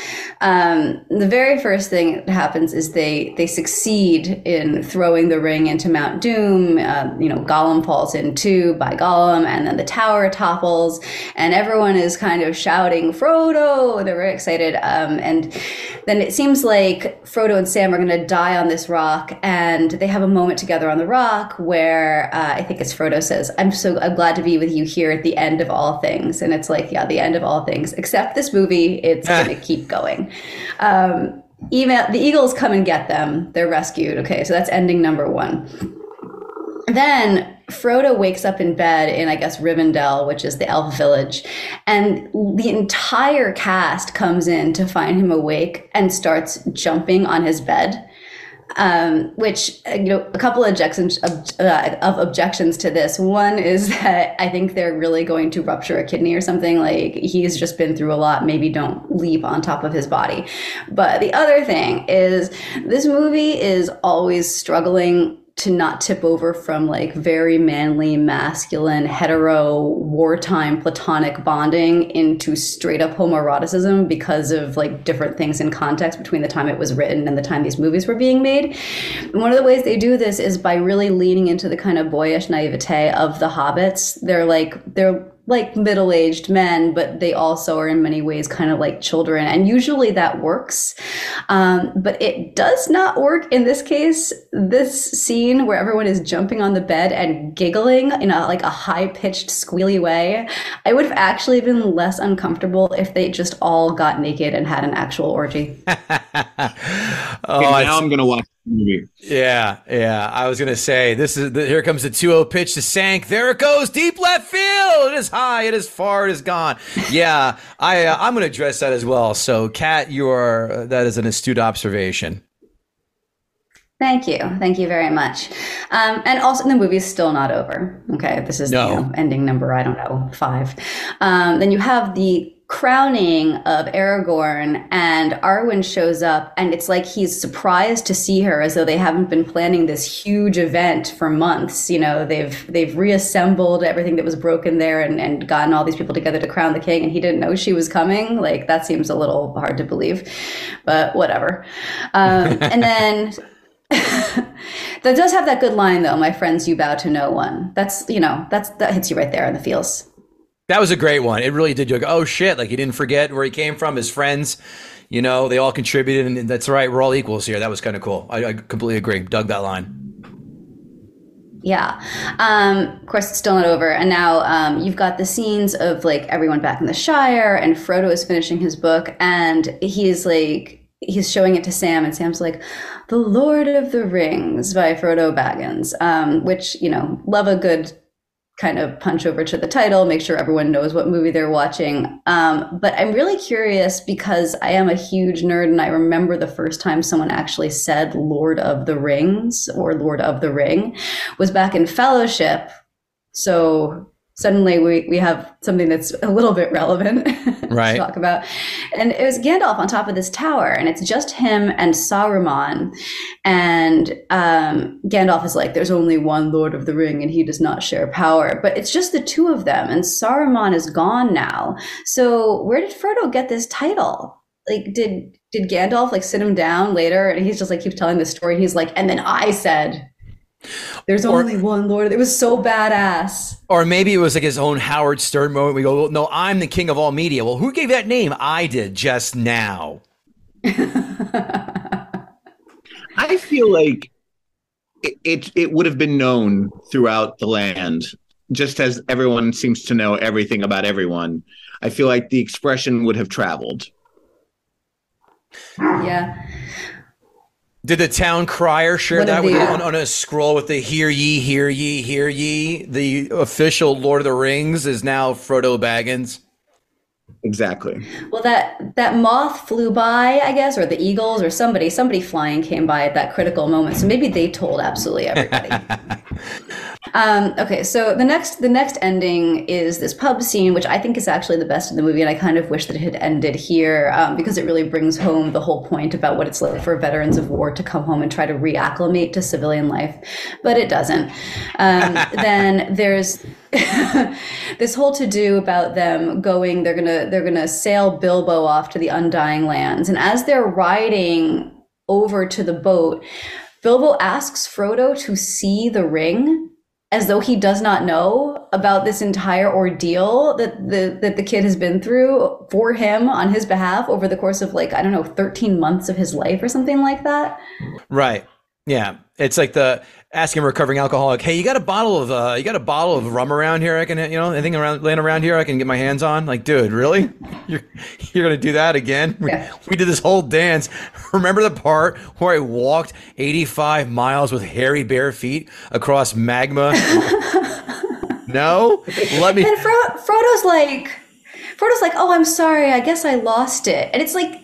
Um, the very first thing that happens is they they succeed in throwing the ring into Mount Doom. Uh, you know, Gollum falls in too by Gollum, and then the tower topples, and everyone is kind of shouting "Frodo!" They're very excited, um, and then it seems like Frodo and Sam are going to die on this rock, and they have a moment together on the rock where uh, I think it's Frodo says, "I'm so I'm glad to be with you here at the end of all things," and it's like, yeah, the end of all things, except this movie, it's going to keep going. Um, email the Eagles come and get them; they're rescued. Okay, so that's ending number one. Then Frodo wakes up in bed in, I guess, Rivendell, which is the elf village, and the entire cast comes in to find him awake and starts jumping on his bed. Um, which uh, you know a couple of objections ob- uh, of objections to this. One is that I think they're really going to rupture a kidney or something. Like he's just been through a lot. Maybe don't leap on top of his body. But the other thing is this movie is always struggling to not tip over from like very manly, masculine, hetero, wartime platonic bonding into straight up homoeroticism because of like different things in context between the time it was written and the time these movies were being made. And one of the ways they do this is by really leaning into the kind of boyish naivete of the hobbits. They're like, they're like middle-aged men but they also are in many ways kind of like children and usually that works. Um, but it does not work in this case this scene where everyone is jumping on the bed and giggling in a like a high-pitched squealy way. I would have actually been less uncomfortable if they just all got naked and had an actual orgy. Oh, and now I'm gonna watch the movie. Yeah, yeah. I was gonna say this is the, here comes the 2-0 pitch to Sank. There it goes, deep left field. It is high. It is far. It is gone. Yeah, I uh, I'm gonna address that as well. So, Kat, you are uh, that is an astute observation. Thank you. Thank you very much. Um, and also, the movie is still not over. Okay. This is No. you know, ending number, I don't know, five. Um, then you have the crowning of Aragorn, and Arwen shows up, and it's like he's surprised to see her as though they haven't been planning this huge event for months. You know, they've they've reassembled everything that was broken there and, and gotten all these people together to crown the king, and he didn't know she was coming. Like, that seems a little hard to believe, but whatever. Um, and then that does have that good line though my friends you bow to no one that's you know that's that hits you right there in the feels That was a great one. It really did. You go, oh shit! Like he didn't forget where he came from. His friends, you know, they all contributed, and that's right. We're all equals here. That was kind of cool. I, I completely agree. Dug that line. yeah um of course it's still not over and now um you've got the scenes of like everyone back in the shire and frodo is finishing his book and he's like he's showing it to sam and sam's like the lord of the rings by frodo baggins um which you know love a good kind of punch over to the title, make sure everyone knows what movie they're watching. Um, but I'm really curious because I am a huge nerd and I remember the first time someone actually said Lord of the Rings or Lord of the Ring was back in Fellowship. So suddenly we, we have something that's a little bit relevant Right. to talk about. And it was Gandalf on top of this tower, and it's just him and Saruman. And um, Gandalf is like, there's only one Lord of the Ring, and he does not share power. But it's just the two of them, and Saruman is gone now. So where did Frodo get this title? Like, did did Gandalf like sit him down later, and he's just like keeps telling this story, and he's like, and then I said. There's Or- only one Lord. It was so badass. Or maybe it was like his own Howard Stern moment. We go, well, no, I'm the king of all media. Well, who gave that name? I did just now. I feel like it, it it would have been known throughout the land, just as everyone seems to know everything about everyone. I feel like the expression would have traveled. Yeah. Did the town crier share One that the, you uh, on, on a scroll with the "Hear ye, hear ye, hear ye"? The official Lord of the Rings is now Frodo Baggins. Exactly. Well, that that moth flew by, I guess, or the eagles, or somebody, somebody flying came by at that critical moment. So maybe they told absolutely everybody. um, okay, so the next the next ending is this pub scene, which I think is actually the best in the movie, and I kind of wish that it had ended here um, because it really brings home the whole point about what it's like for veterans of war to come home and try to reacclimate to civilian life, but it doesn't. Um, then there's this whole to do about them going they're gonna they're gonna sail bilbo off to the undying lands and as they're riding over to the boat bilbo asks frodo to see the ring as though he does not know about this entire ordeal that the that the kid has been through for him on his behalf over the course of like i don't know 13 months of his life or something like that Right. Yeah. It's like the asking a recovering alcoholic, "Hey, you got a bottle of uh, you got a bottle of rum around here? I can, you know, anything around laying around here I can get my hands on." Like, dude, really? You're you're gonna do that again? We, we did this whole dance. Remember the part where I walked 85 miles with hairy bare feet across magma? no. Let me. And Fro- Frodo's like, Frodo's like, oh, I'm sorry. I guess I lost it. And it's like,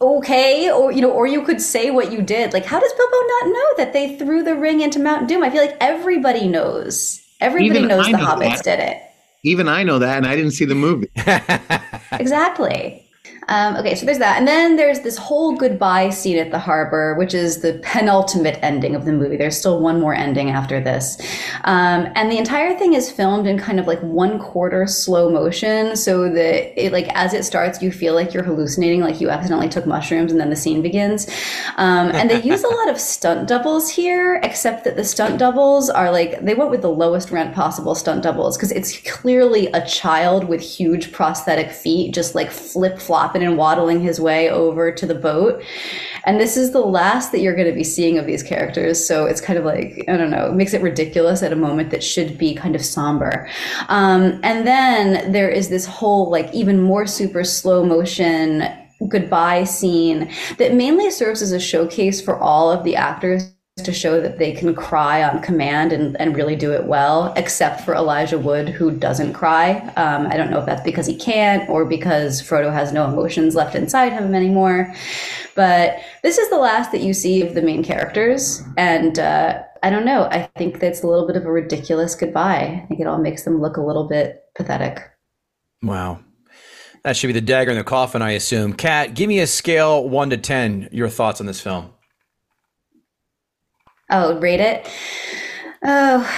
okay or you know or you could say what you did. Like how does bilbo not know that they threw the ring into mount doom? I feel like everybody knows. Everybody Even knows I the know hobbits that. did it. Even I know that, and I didn't see the movie. exactly um, okay so there's that. And then there's this whole goodbye scene at the harbor which is the penultimate ending of the movie. There's still one more ending after this. Um, and the entire thing is filmed in kind of like one quarter slow motion so that it like as it starts you feel like you're hallucinating like you accidentally took mushrooms and then the scene begins. Um, and they use a lot of stunt doubles here except that the stunt doubles are like they went with the lowest rent possible stunt doubles because it's clearly a child with huge prosthetic feet just like flip flopping and waddling his way over to the boat. And this is the last that you're going to be seeing of these characters so it's kind of like i don't know it makes it ridiculous at a moment that should be kind of somber. Um, and then there is this whole like even more super slow motion goodbye scene that mainly serves as a showcase for all of the actors to show that they can cry on command and, and really do it well, except for Elijah Wood, who doesn't cry. Um, I don't know if that's because he can't or because Frodo has no emotions left inside him anymore. But this is the last that you see of the main characters. And uh, I don't know. I think that's a little bit of a ridiculous goodbye. I think it all makes them look a little bit pathetic. Wow. That should be the dagger in the coffin, I assume. Kat, give me a scale one to 10, your thoughts on this film. Oh, rate it. Oh,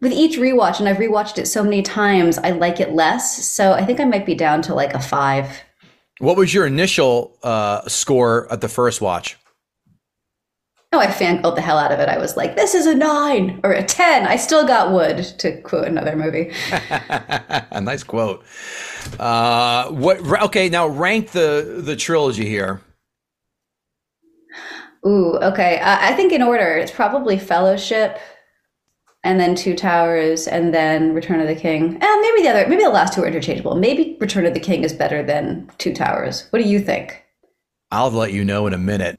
with each rewatch, and I've rewatched it so many times, I like it less. So I think I might be down to like a five. What was your initial uh, score at the first watch? Oh, I fangirled the hell out of it. I was like, this is a nine or a 10. I still got wood, to quote another movie. a nice quote. Uh, what? Okay, now rank the the trilogy here. Ooh, okay. Uh, I think in order, it's probably Fellowship, and then Two Towers, and then Return of the King. And maybe the other, maybe the last two are interchangeable. Maybe Return of the King is better than Two Towers. What do you think? I'll let you know in a minute.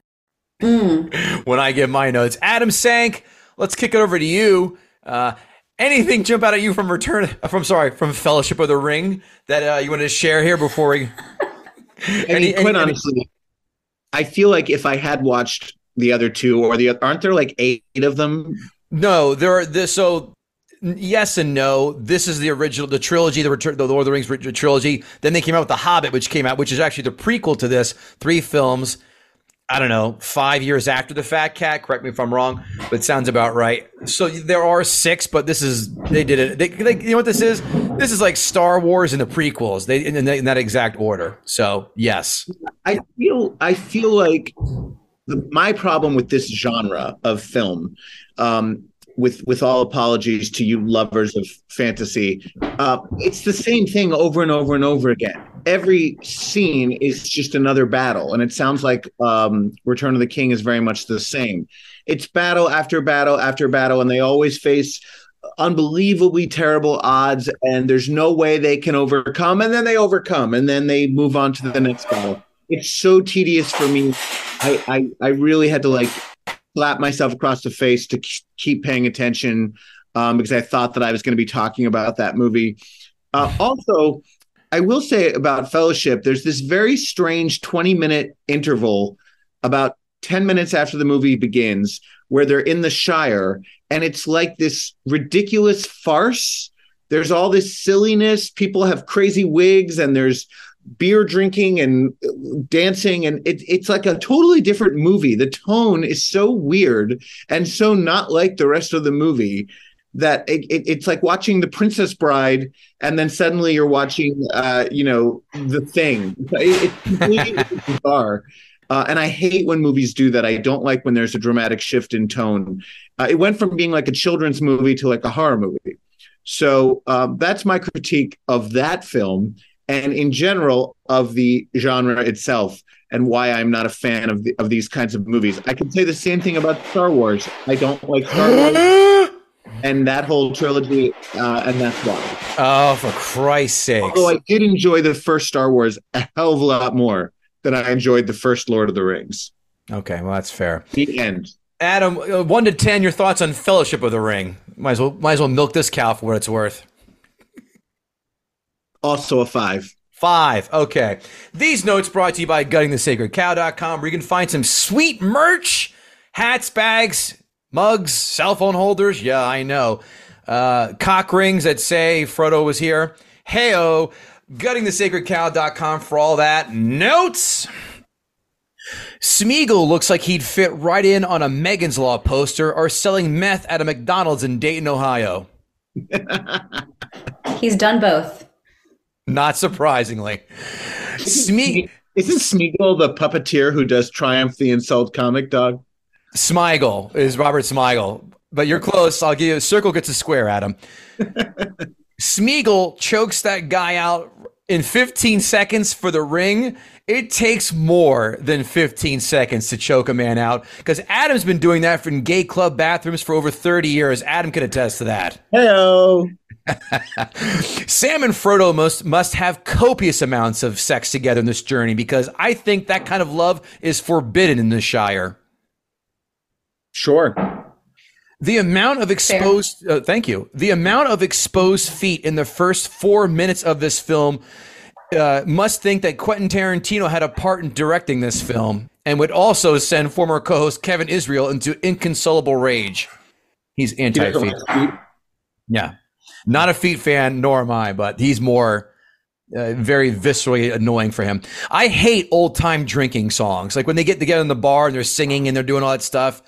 When I give my notes. Adam Sank, let's kick it over to you. Uh, anything jump out at you from Return? From sorry, from Fellowship of the Ring that uh, you wanted to share here before we? I mean, Any- quite any- honestly, I feel like if I had watched the other two, or the aren't there like eight of them? No, there are this. So yes and no. This is the original, the trilogy, the Return, the Lord of the Rings trilogy. Then they came out with the Hobbit, which came out, which is actually the prequel to this. Three films. I don't know, five years after the Fat Cat. Correct me if I'm wrong, but it sounds about right. So there are six, but this is they did it. They, they, you know what this is? This is like Star Wars and the prequels. They in, in that exact order. So yes, I feel I feel like the, my problem with this genre of film, um, with with all apologies to you lovers of fantasy, uh, it's the same thing over and over and over again. Every scene is just another battle, and it sounds like um, Return of the King is very much the same. It's battle after battle after battle, and they always face unbelievably terrible odds, and there's no way they can overcome, and then they overcome, and then they move on to the next battle. It's so tedious for me. I, I, I really had to like slap myself across the face to keep paying attention um, because I thought that I was going to be talking about that movie. Uh, also, I will say about Fellowship, there's this very strange 20 minute interval about 10 minutes after the movie begins where they're in the Shire and it's like this ridiculous farce. There's all this silliness. People have crazy wigs and there's beer drinking and dancing and it, it's like a totally different movie the tone is so weird and so not like the rest of the movie that it, it, it's like watching the princess bride and then suddenly you're watching uh, you know the thing it's completely bizarre uh, and I hate when movies do that. I don't like when there's a dramatic shift in tone. Uh, it went from being like a children's movie to like a horror movie. So um, that's my critique of that film and in general of the genre itself and why I'm not a fan of the, of these kinds of movies. I can say the same thing about Star Wars. I don't like Star Wars and that whole trilogy, uh, and that's why. Oh, for Christ's sake! Although I did enjoy the first Star Wars a hell of a lot more than I enjoyed the first Lord of the Rings. Okay, well that's fair. The end. Adam, uh, one to ten, your thoughts on Fellowship of the Ring? Might as well, might as well milk this cow for what it's worth. Also a five. Five. Okay. These notes brought to you by guttingthesacredcow.com, where you can find some sweet merch, hats, bags, mugs, cell phone holders. Yeah, I know. Uh, cock rings that say Frodo was here. Heyo. Guttingthesacredcow.com for all that. Notes. Smeagol looks like he'd fit right in on a Megan's Law poster or selling meth at a McDonald's in Dayton, Ohio. He's done both. Not surprisingly. Sme- Isn't Smeagol the puppeteer who does Triumph the Insult comic dog? Smigel is Robert Smigel, but you're close. I'll give you a circle gets a square, Adam. Smeagol chokes that guy out in 15 seconds for the ring. It takes more than 15 seconds to choke a man out because Adam's been doing that in gay club bathrooms for over 30 years. Adam can attest to that. Hello. Sam and Frodo must must have copious amounts of sex together in this journey because I think that kind of love is forbidden in the Shire. Sure. The amount of exposed, uh, thank you. The amount of exposed feet in the first four minutes of this film uh, must think that Quentin Tarantino had a part in directing this film and would also send former co host Kevin Israel into inconsolable rage. He's anti feet. Yeah. Not a feet fan, nor am I, but he's more. Uh, very viscerally annoying for him. I hate old time drinking songs. Like when they get together in the bar and they're singing and they're doing all that stuff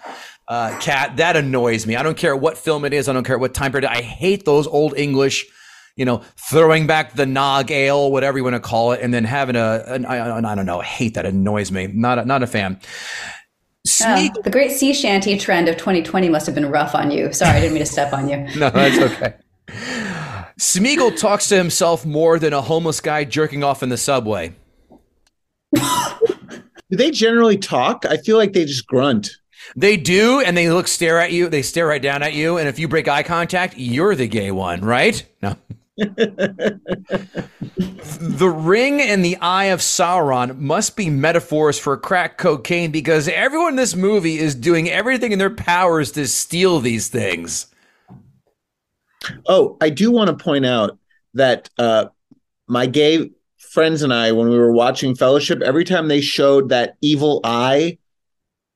uh, Kat that annoys me. I don't care what film it is. I don't care what time period. I hate those old English, you know, throwing back the nog ale, whatever you want to call it, and then having a, an, I, I don't know, I hate that. It annoys me. Not a, not a fan. Oh, the great sea shanty trend of 2020 must have been rough on you. Sorry, I didn't mean to step on you. no, that's okay. Smeagol talks to himself more than a homeless guy jerking off in the subway. Do they generally talk? I feel like they just grunt. They do, and they look stare at you. They stare right down at you, and if you break eye contact, you're the gay one, right? No. the ring and the eye of Sauron must be metaphors for crack cocaine because everyone in this movie is doing everything in their powers to steal these things. Oh, I do want to point out that uh, my gay friends and I, when we were watching Fellowship, every time they showed that evil eye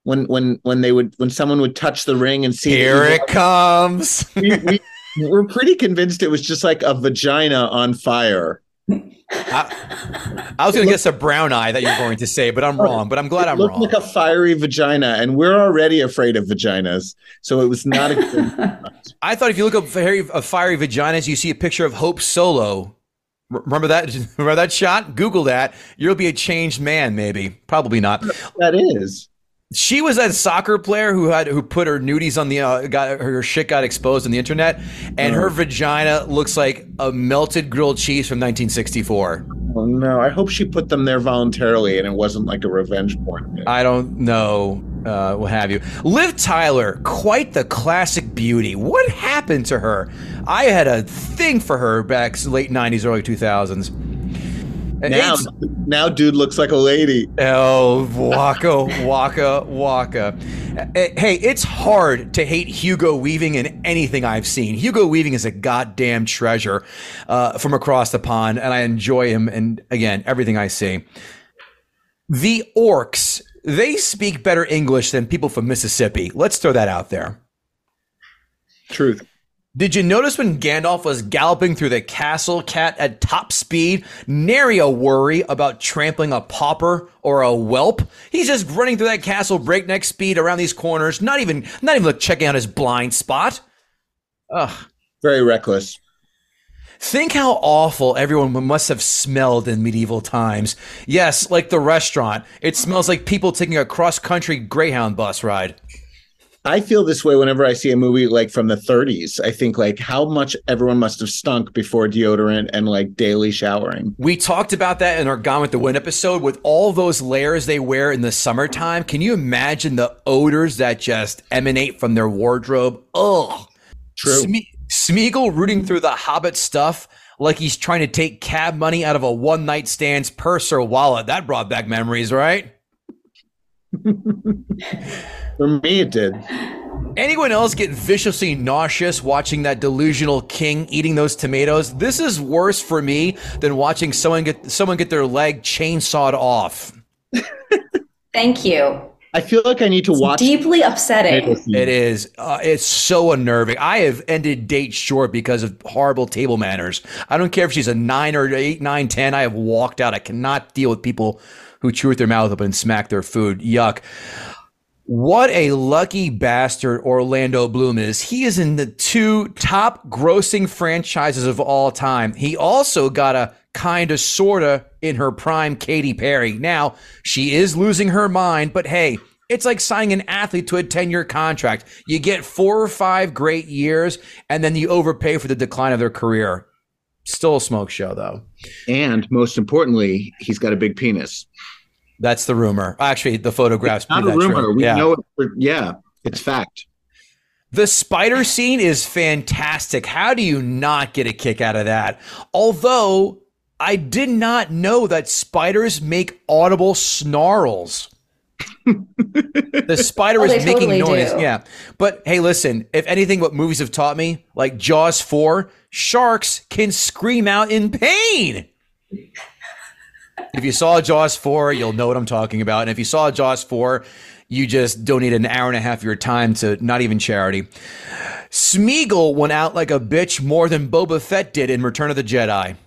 when when when they would when someone would touch the ring and see here it comes we, we, we're pretty convinced it was just like a vagina on fire I, I was going to guess a brown eye that you're going to say, but I'm wrong. But I'm glad it I'm looked wrong. like a fiery vagina, and we're already afraid of vaginas, so it was not a good. I thought if you look up fiery, uh, fiery vaginas, you see a picture of Hope Solo. Remember that? Remember that shot? Google that. You'll be a changed man, maybe. Probably not. that is. She was a soccer player who had who put her nudies on the uh, got her shit got exposed on the internet, and her vagina looks like a melted grilled cheese from 1964. Oh no! I hope she put them there voluntarily, and it wasn't like a revenge porn. I don't know uh, what have you. Liv Tyler, quite the classic beauty. What happened to her? I had a thing for her back late 90s, early 2000s. Now, It's- now, dude looks like a lady. Oh, waka, waka, waka. Eh, Hey, it's hard to hate Hugo Weaving in anything I've seen. Hugo Weaving is a goddamn treasure uh, from across the pond, and I enjoy him and, again, everything I see. The orcs, they speak better English than people from Mississippi. Let's throw that out there. Truth. Did you notice when Gandalf was galloping through the castle Kat at top speed? Nary a worry about trampling a pauper or a whelp. He's just running through that castle breakneck speed around these corners, not even not even like checking out his blind spot. Ugh. Very reckless. Think how awful everyone must have smelled in medieval times. Yes, like the restaurant. It smells like people taking a cross country Greyhound bus ride. I feel this way whenever I see a movie like from the 30s. I think like how much everyone must have stunk before deodorant and like daily showering. We talked about that in our Gone with the Wind episode with all those layers they wear in the summertime. Can you imagine the odors that just emanate from their wardrobe? Ugh. True. Sme- Smeagol rooting through the Hobbit stuff like he's trying to take cab money out of a one night stand's purse or wallet. That brought back memories, right? For me, it did. Anyone else get viciously nauseous watching that delusional king eating those tomatoes? This is worse for me than watching someone get someone get their leg chainsawed off. Thank you. I feel like I need to watch. Deeply upsetting. It is. Uh, it's so unnerving. I have ended dates short because of horrible table manners. I don't care if she's a nine or eight, nine, ten. I have walked out. I cannot deal with people who chew with their mouth open and smack their food. Yuck. What a lucky bastard Orlando Bloom is. He is in the two top grossing franchises of all time. He also got a kind of sorta in her prime Katy Perry. Now, she is losing her mind, but hey, it's like signing an athlete to a 10 year contract. You get four or five great years, and then you overpay for the decline of their career. Still a smoke show, though. And most importantly, he's got a big penis. That's the rumor. Actually, the photographs Not a rumor. true. We yeah. know it. For, yeah, it's fact. The spider scene is fantastic. How do you not get a kick out of that? Although I did not know that spiders make audible snarls. The spider Oh, is they making totally noise. do. Yeah. But hey, listen, if anything, what movies have taught me, like Jaws 4, sharks can scream out in pain. If you saw Jaws 4, you'll know what I'm talking about. And if you saw Jaws 4, you just donate an hour and a half of your time to not even charity. Smeagol went out like a bitch more than Boba Fett did in Return of the Jedi.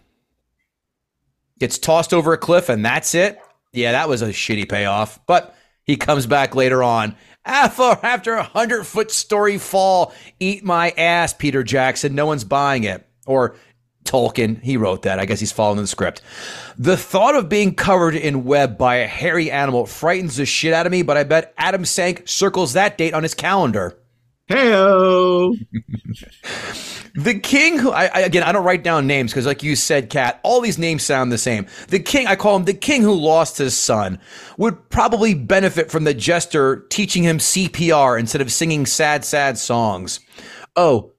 Gets tossed over a cliff and that's it. Yeah, that was a shitty payoff. But he comes back later on. After, after a hundred foot story fall, eat my ass, Peter Jackson. No one's buying it. Or Tolkien, he wrote that. I guess he's following the script. The thought of being covered in web by a hairy animal frightens the shit out of me, but I bet Adam Sank circles that date on his calendar. Heyo. The king, who I, I again, I don't write down names because, like you said, Kat, all these names sound the same. The king, I call him the king who lost his son, would probably benefit from the jester teaching him CPR instead of singing sad, sad songs. Oh,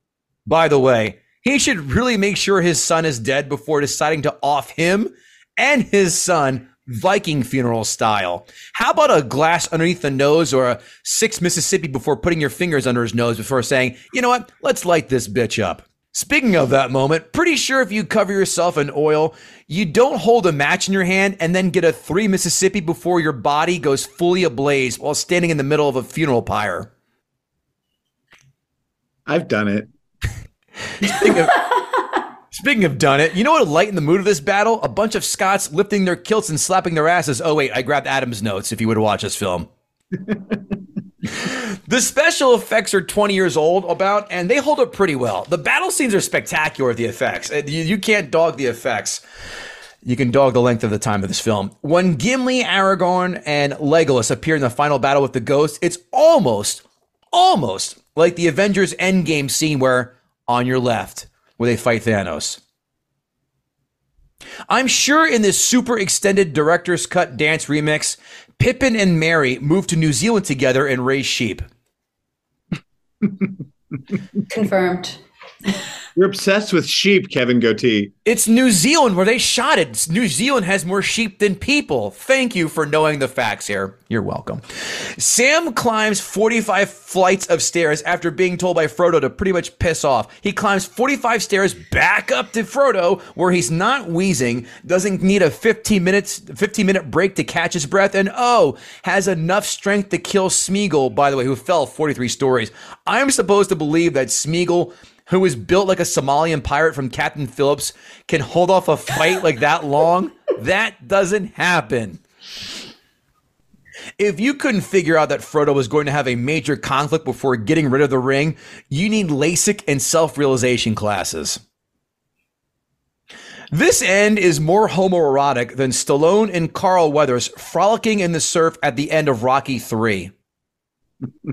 by the way, he should really make sure his son is dead before deciding to off him and his son Viking funeral style. How about a glass underneath the nose or a six Mississippi before putting your fingers under his nose before saying, you know what, let's light this bitch up. Speaking of that moment, pretty sure if you cover yourself in oil, you don't hold a match in your hand and then get a three Mississippi before your body goes fully ablaze while standing in the middle of a funeral pyre. I've done it. Speaking of, Speaking of done it, you know what would lighten the mood of this battle? A bunch of Scots lifting their kilts and slapping their asses. Oh wait, I grabbed Adam's notes. If you would watch this film. the special effects are 20 years old about and they hold up pretty well the battle scenes are spectacular the effects Uh, you, you can't dog the effects you can dog the length of the time of this film when gimli aragorn and legolas appear in the final battle with the ghost it's almost almost like the avengers endgame scene where on your left where they fight thanos I'm sure in this super extended director's cut dance remix, Pippin and Merry move to New Zealand together and raise sheep. Confirmed. You're obsessed with sheep, Kevin Goatee. It's New Zealand where they shot it. New Zealand has more sheep than people. Thank you for knowing the facts here. You're welcome. Sam climbs 45 flights of stairs after being told by Frodo to pretty much piss off. He climbs 45 stairs back up to Frodo where he's not wheezing, doesn't need a 15 minutes 15 minute break to catch his breath and oh, has enough strength to kill Smeagol, by the way, who fell 43 stories. I'm supposed to believe that Smeagol who is built like a Somalian pirate from Captain Phillips, can hold off a fight like that long? That doesn't happen. If you couldn't figure out that Frodo was going to have a major conflict before getting rid of the ring, you need LASIK and self realization classes. This end is more homoerotic than Stallone and Carl Weathers frolicking in the surf at the end of Rocky 3.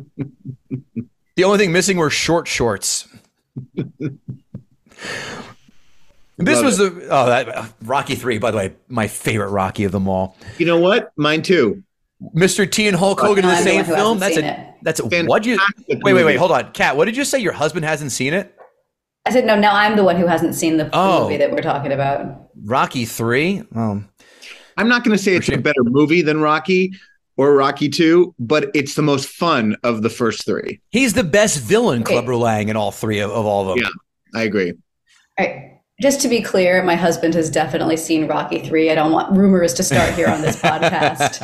the only thing missing were short shorts. This Love was the oh that uh, Rocky three, by the way, my favorite Rocky of them all. You know what? Mine too. Mr. T and Hulk Hogan in the same film. That's hasn't a seen it. that's a what you Fantastic wait wait wait hold on, Kat. What did you say? Your husband hasn't seen it? I said no. Now I'm the one who hasn't seen the Oh. movie that we're talking about. Rocky three. Um, I'm not going to say it's a better movie than Rocky or Rocky 2, but it's the most fun of the first three. he's the best villain, Okay. Clubber Lang, in all three of, of all of them. Yeah. I agree. All right. Just to be clear, my husband has definitely seen Rocky 3. I don't want rumors to start here on this podcast.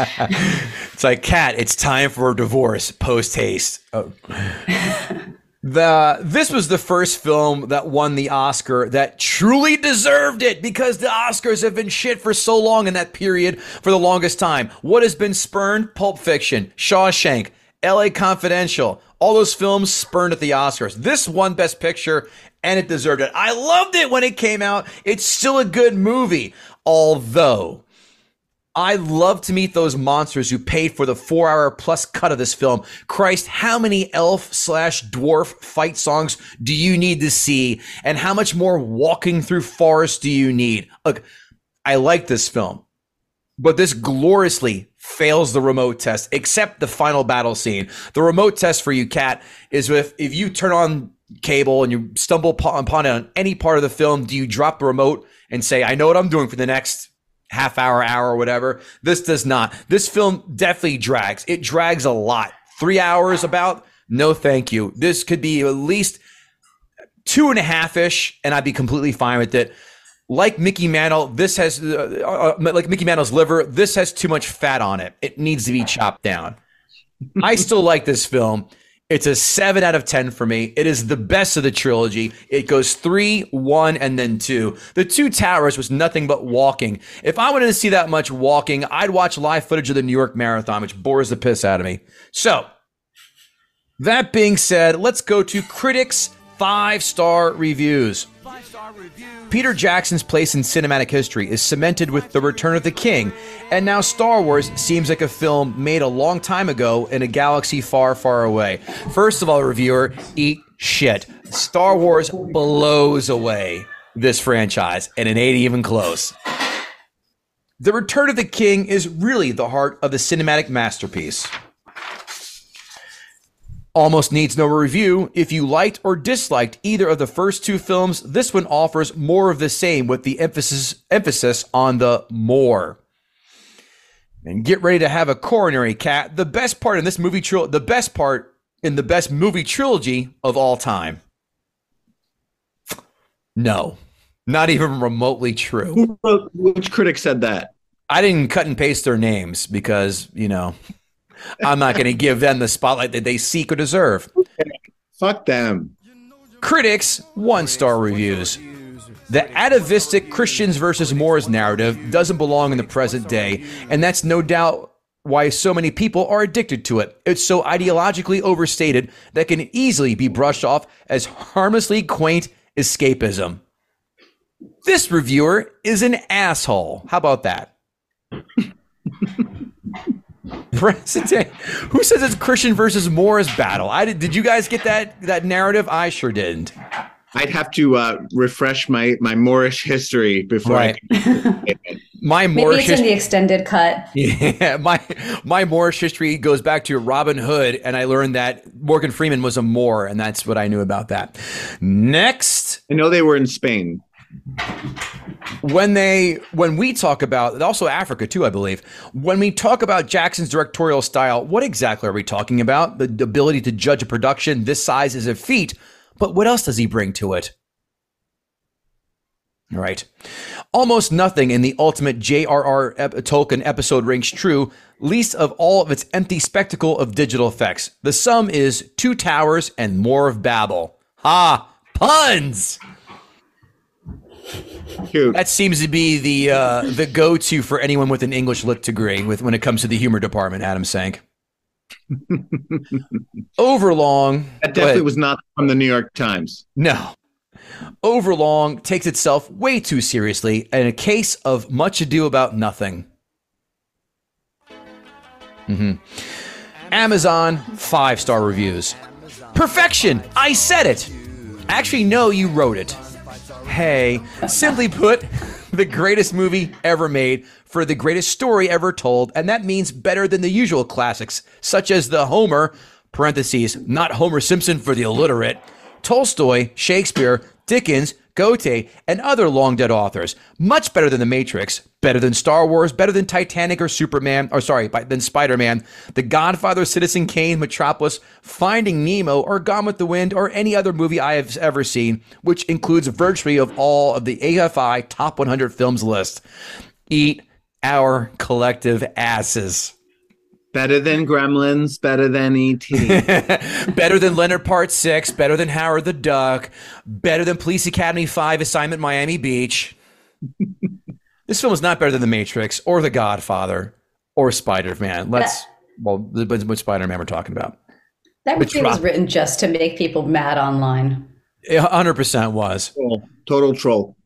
It's like, Kat, it's time for a divorce post haste. Oh. the this was the first film that won the Oscar that truly deserved it because the Oscars have been shit for so long in that period for the longest time. What has been spurned? Pulp Fiction, Shawshank, LA Confidential, all those films spurned at the Oscars. This won Best Picture and it deserved it. I loved it when it came out. It's still a good movie, although I love to meet those monsters who paid for the four hour plus cut of this film. Christ, how many elf slash dwarf fight songs do you need to see? And how much more walking through forest do you need? Look, I like this film, but this gloriously fails the remote test, except the final battle scene. The remote test for you, Kat, is if, if you turn on cable and you stumble upon it on any part of the film, do you drop the remote and say, I know what I'm doing for the next half hour, hour, whatever. This does not. This film definitely drags. It drags a lot. Three hours about? No, thank you. This could be at least two and a half ish, and I'd be completely fine with it. Like Mickey Mantle, this has uh, uh, like Mickey Mantle's liver. This has too much fat on it. It needs to be chopped down. I still like this film. It's a seven out of 10 for me. It is the best of the trilogy. It goes three, one, and then two. The Two Towers was nothing but walking. If I wanted to see that much walking, I'd watch live footage of the New York Marathon, which bores the piss out of me. So, that being said, let's go to critics' five star reviews. Peter Jackson's place in cinematic history is cemented with The Return of the King, and now Star Wars seems like a film made a long time ago in a galaxy far, far away. First of all, reviewer, eat shit. Star Wars blows away this franchise, and it ain't even close. The Return of the King is really the heart of the cinematic masterpiece. Almost needs no review. If you liked or disliked either of the first two films, this one offers more of the same with the emphasis emphasis on the more. And get ready to have a coronary Kat. The best part in this movie trilogy, the best part in the best movie trilogy of all time. No, not even remotely true. Which critic said that? I didn't cut and paste their names because, you know, I'm not going to give them the spotlight that they seek or deserve. Fuck them. Critics, one star reviews. The atavistic Christians versus Moors narrative doesn't belong in the present day, and that's no doubt why so many people are addicted to it. It's so ideologically overstated that can easily be brushed off as harmlessly quaint escapism. This reviewer is an asshole. How about that? President, who says it's Christian versus Moors battle? I did. Did you guys get that that narrative? I sure didn't. I'd have to uh, refresh my my Moorish history before Right. I. My Maybe Moorish it's in the extended cut. yeah, my my Moorish history goes back to Robin Hood, and I learned that Morgan Freeman was a Moor, and that's what I knew about that. Next, I know they were in Spain. When they when we talk about also Africa too, I believe. When we talk about Jackson's directorial style, what exactly are we talking about? The ability to judge a production this size is a feat, but what else does he bring to it? All right. Almost nothing in the ultimate J.R.R. Tolkien episode rings true, least of all of its empty spectacle of digital effects. The sum is Two Towers and more of Babel. Ha! Puns! Cute. That seems to be the uh, the go to for anyone with an English lit degree with when it comes to the humor department. Adam Sank. Overlong. That definitely was not from the New York Times. no. Overlong takes itself way too seriously, and a case of much ado about nothing. Mhm. Amazon five star reviews. Perfection. I said it. Actually, no, you wrote it. Hey, simply put, the greatest movie ever made for the greatest story ever told, and that means better than the usual classics, such as the Homer, parentheses, not Homer Simpson for the illiterate, Tolstoy, Shakespeare, Dickens, Goethe, and other long dead authors. Much better than The Matrix, better than Star Wars, better than Titanic or Superman, or sorry, than Spider Man, The Godfather, Citizen Kane, Metropolis, Finding Nemo, or Gone with the Wind, or any other movie I have ever seen, which includes virtually of all of the AFI top 100 films list. Eat our collective asses. Better than Gremlins. Better than E.T. better than Leonard Part 6, better than Howard the Duck, better than Police Academy 5 Assignment Miami Beach. this film is not better than The Matrix or The Godfather or Spider Man. Let's, well, but what Spider Man we're talking about. That movie was written just to make people mad online. It 100% was. Troll. Total troll.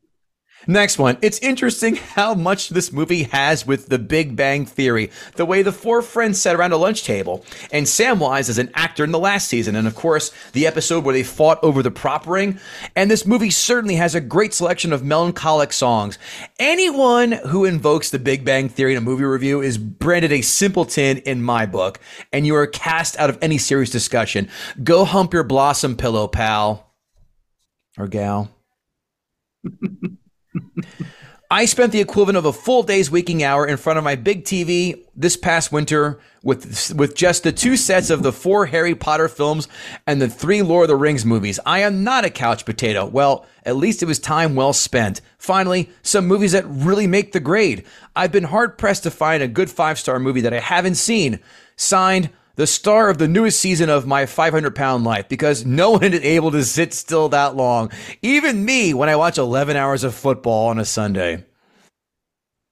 Next one. It's interesting how much this movie has with the Big Bang Theory, the way the four friends sat around a lunch table, and Samwise as an actor in the last season, and of course, the episode where they fought over the prop ring. And this movie certainly has a great selection of melancholic songs. Anyone who invokes the Big Bang Theory in a movie review is branded a simpleton in my book, and you are cast out of any serious discussion. Go hump your blossom pillow, pal. Or gal. I spent the equivalent of a full day's waking hour in front of my big TV this past winter with with just the two sets of the four Harry Potter films and the three Lord of the Rings movies. I am not a couch potato. Well, at least it was time well spent. Finally, some movies that really make the grade. I've been hard pressed to find a good five star movie that I haven't seen. Signed, the star of the newest season of my 500 pound life because no one is able to sit still that long. Even me when I watch 11 hours of football on a Sunday.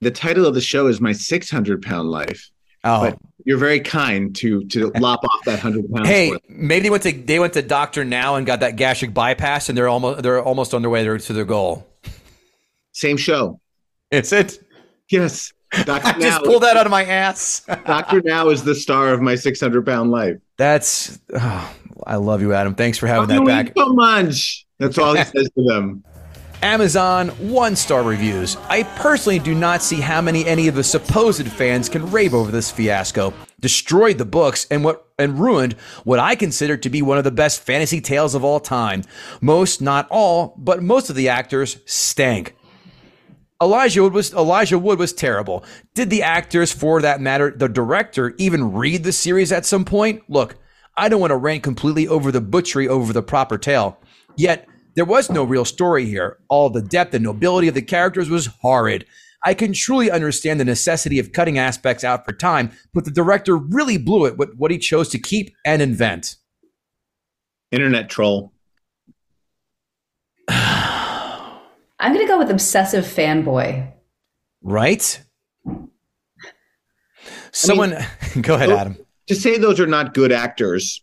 The title of the show is My 600 Pound Life. Oh. But you're very kind to to lop off that 100 pounds. Hey, it. maybe they went to they went to doctor now and got that gastric bypass and they're almost they're almost on their way to their goal. Same show. It's it. Yes. I Dr. just now, pulled that out of my ass. Dr. Now is the star of My 600 Pound Life. That's oh, I love you, Adam. Thanks for having Love that back. so much. That's all he says to them. Amazon one star reviews. I personally do not see how many any of the supposed fans can rave over this fiasco. Destroyed the books and what and ruined what I consider to be one of the best fantasy tales of all time. Most, not all, but most of the actors stank. Elijah Wood was Elijah Wood was terrible. Did the actors, for that matter, the director, even read the series at some point? Look, I don't want to rant completely over the butchery over the proper tale. Yet there was no real story here. All the depth and nobility of the characters was horrid. I can truly understand the necessity of cutting aspects out for time, but the director really blew it with what he chose to keep and invent. Internet troll. I'm gonna go with obsessive fanboy. Right? Someone, go ahead, Oh. Adam. To say those are not good actors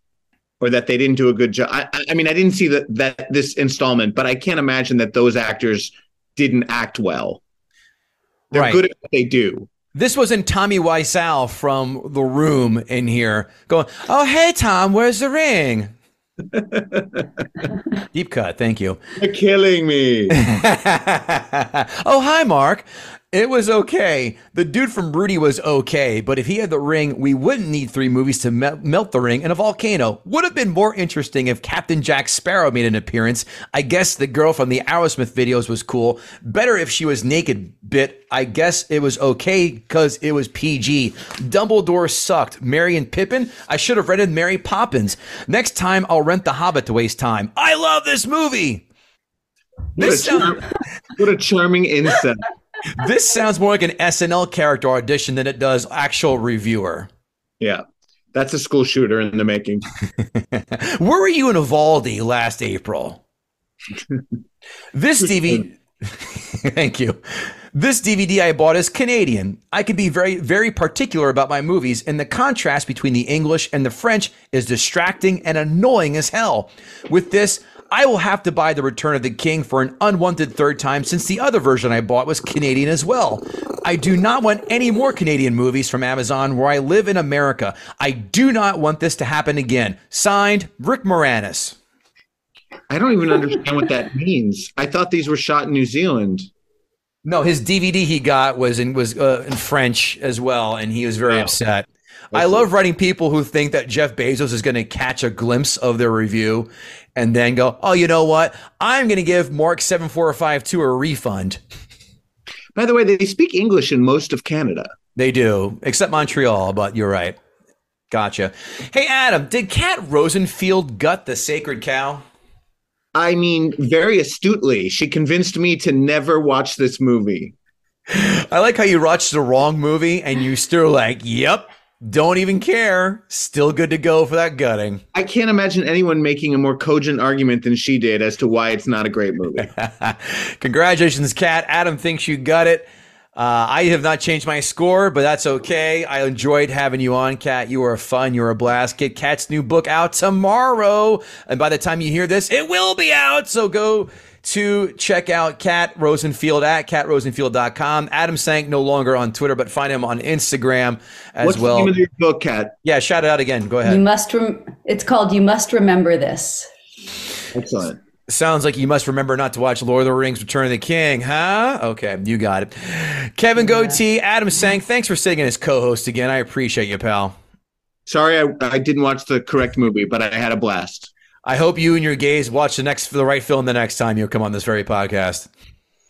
or that they didn't do a good job. I, I- I mean, I didn't see that that this installment, but I can't imagine that those actors didn't act well. They're Right. good at what they do. This wasn't Tommy Wiseau from The Room in here going, Oh, hey, Tom, where's the ring? Deep cut. Thank you. You're killing me. oh, hi, Mark. It was okay. The dude from Rudy was okay, but if he had the ring, we wouldn't need three movies to mel- melt the ring in a volcano. Would have been more interesting if Captain Jack Sparrow made an appearance. I guess the girl from the Aerosmith videos was cool. Better if she was naked, bit. I guess it was okay because it was PG. Dumbledore sucked. Mary and Pippin? I should have rented Mary Poppins. Next time, I'll rent The Hobbit to waste time. I love this movie. What a, This sound- char- what a charming insect. This sounds more like an SNL character audition than it does actual reviewer. Yeah. That's a school shooter in the making. Where were you in Uvalde last April? This DVD. Thank you. This DVD I bought is Canadian. I can be very, very particular about my movies, and the contrast between the English and the French is distracting and annoying as hell. With this, I will have to buy The Return of the King for an unwanted third time since the other version I bought was Canadian as well. I do not want any more Canadian movies from Amazon where I live in America. I do not want this to happen again. Signed, Rick Moranis. I don't even understand what that means. I thought these were shot in New Zealand. No, his DVD he got was in was uh, in French as well, and he was very Wow. upset. I love writing people who think that Jeff Bezos is going to catch a glimpse of their review and then go, "Oh, you know what? I'm going to give Mark seven four five two a refund." By the way, they speak English in most of Canada. They do, except Montreal, but you're right. Gotcha. Hey, Adam, did Kat Rosenfield gut the sacred cow? I mean, very astutely, she convinced me to never watch this movie. I like how you watched the wrong movie and you still like, "Yep, don't even care. Still good to go for that gutting." I can't imagine anyone making a more cogent argument than she did as to why it's not a great movie. Congratulations, Kat. Adam thinks you got it. Uh, I have not changed my score, but that's okay. I enjoyed having you on, Kat. You were fun. You were a blast. Get Kat's new book out tomorrow. And by the time you hear this, it will be out. So go to check out Kat Rosenfield at katrosenfield.com. Adam Sank no longer on Twitter, but find him on Instagram as What's well. the name of your book, Kat? yeah, shout it out again. Go ahead. You must. Rem- it's called "You Must Remember This." Excellent. Sounds like you must remember not to watch Lord of the Rings Return of the King, huh? Okay, you got it. Kevin Goatee, Adam Sank, thanks for sitting as co host again. I appreciate you, pal. Sorry, I, I didn't watch the correct movie, but I had a blast. I hope you and your gays watch the next for the right film the next time you come on this very podcast.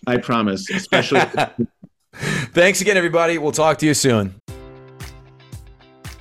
I promise. Especially Thanks again, everybody. We'll talk to you soon.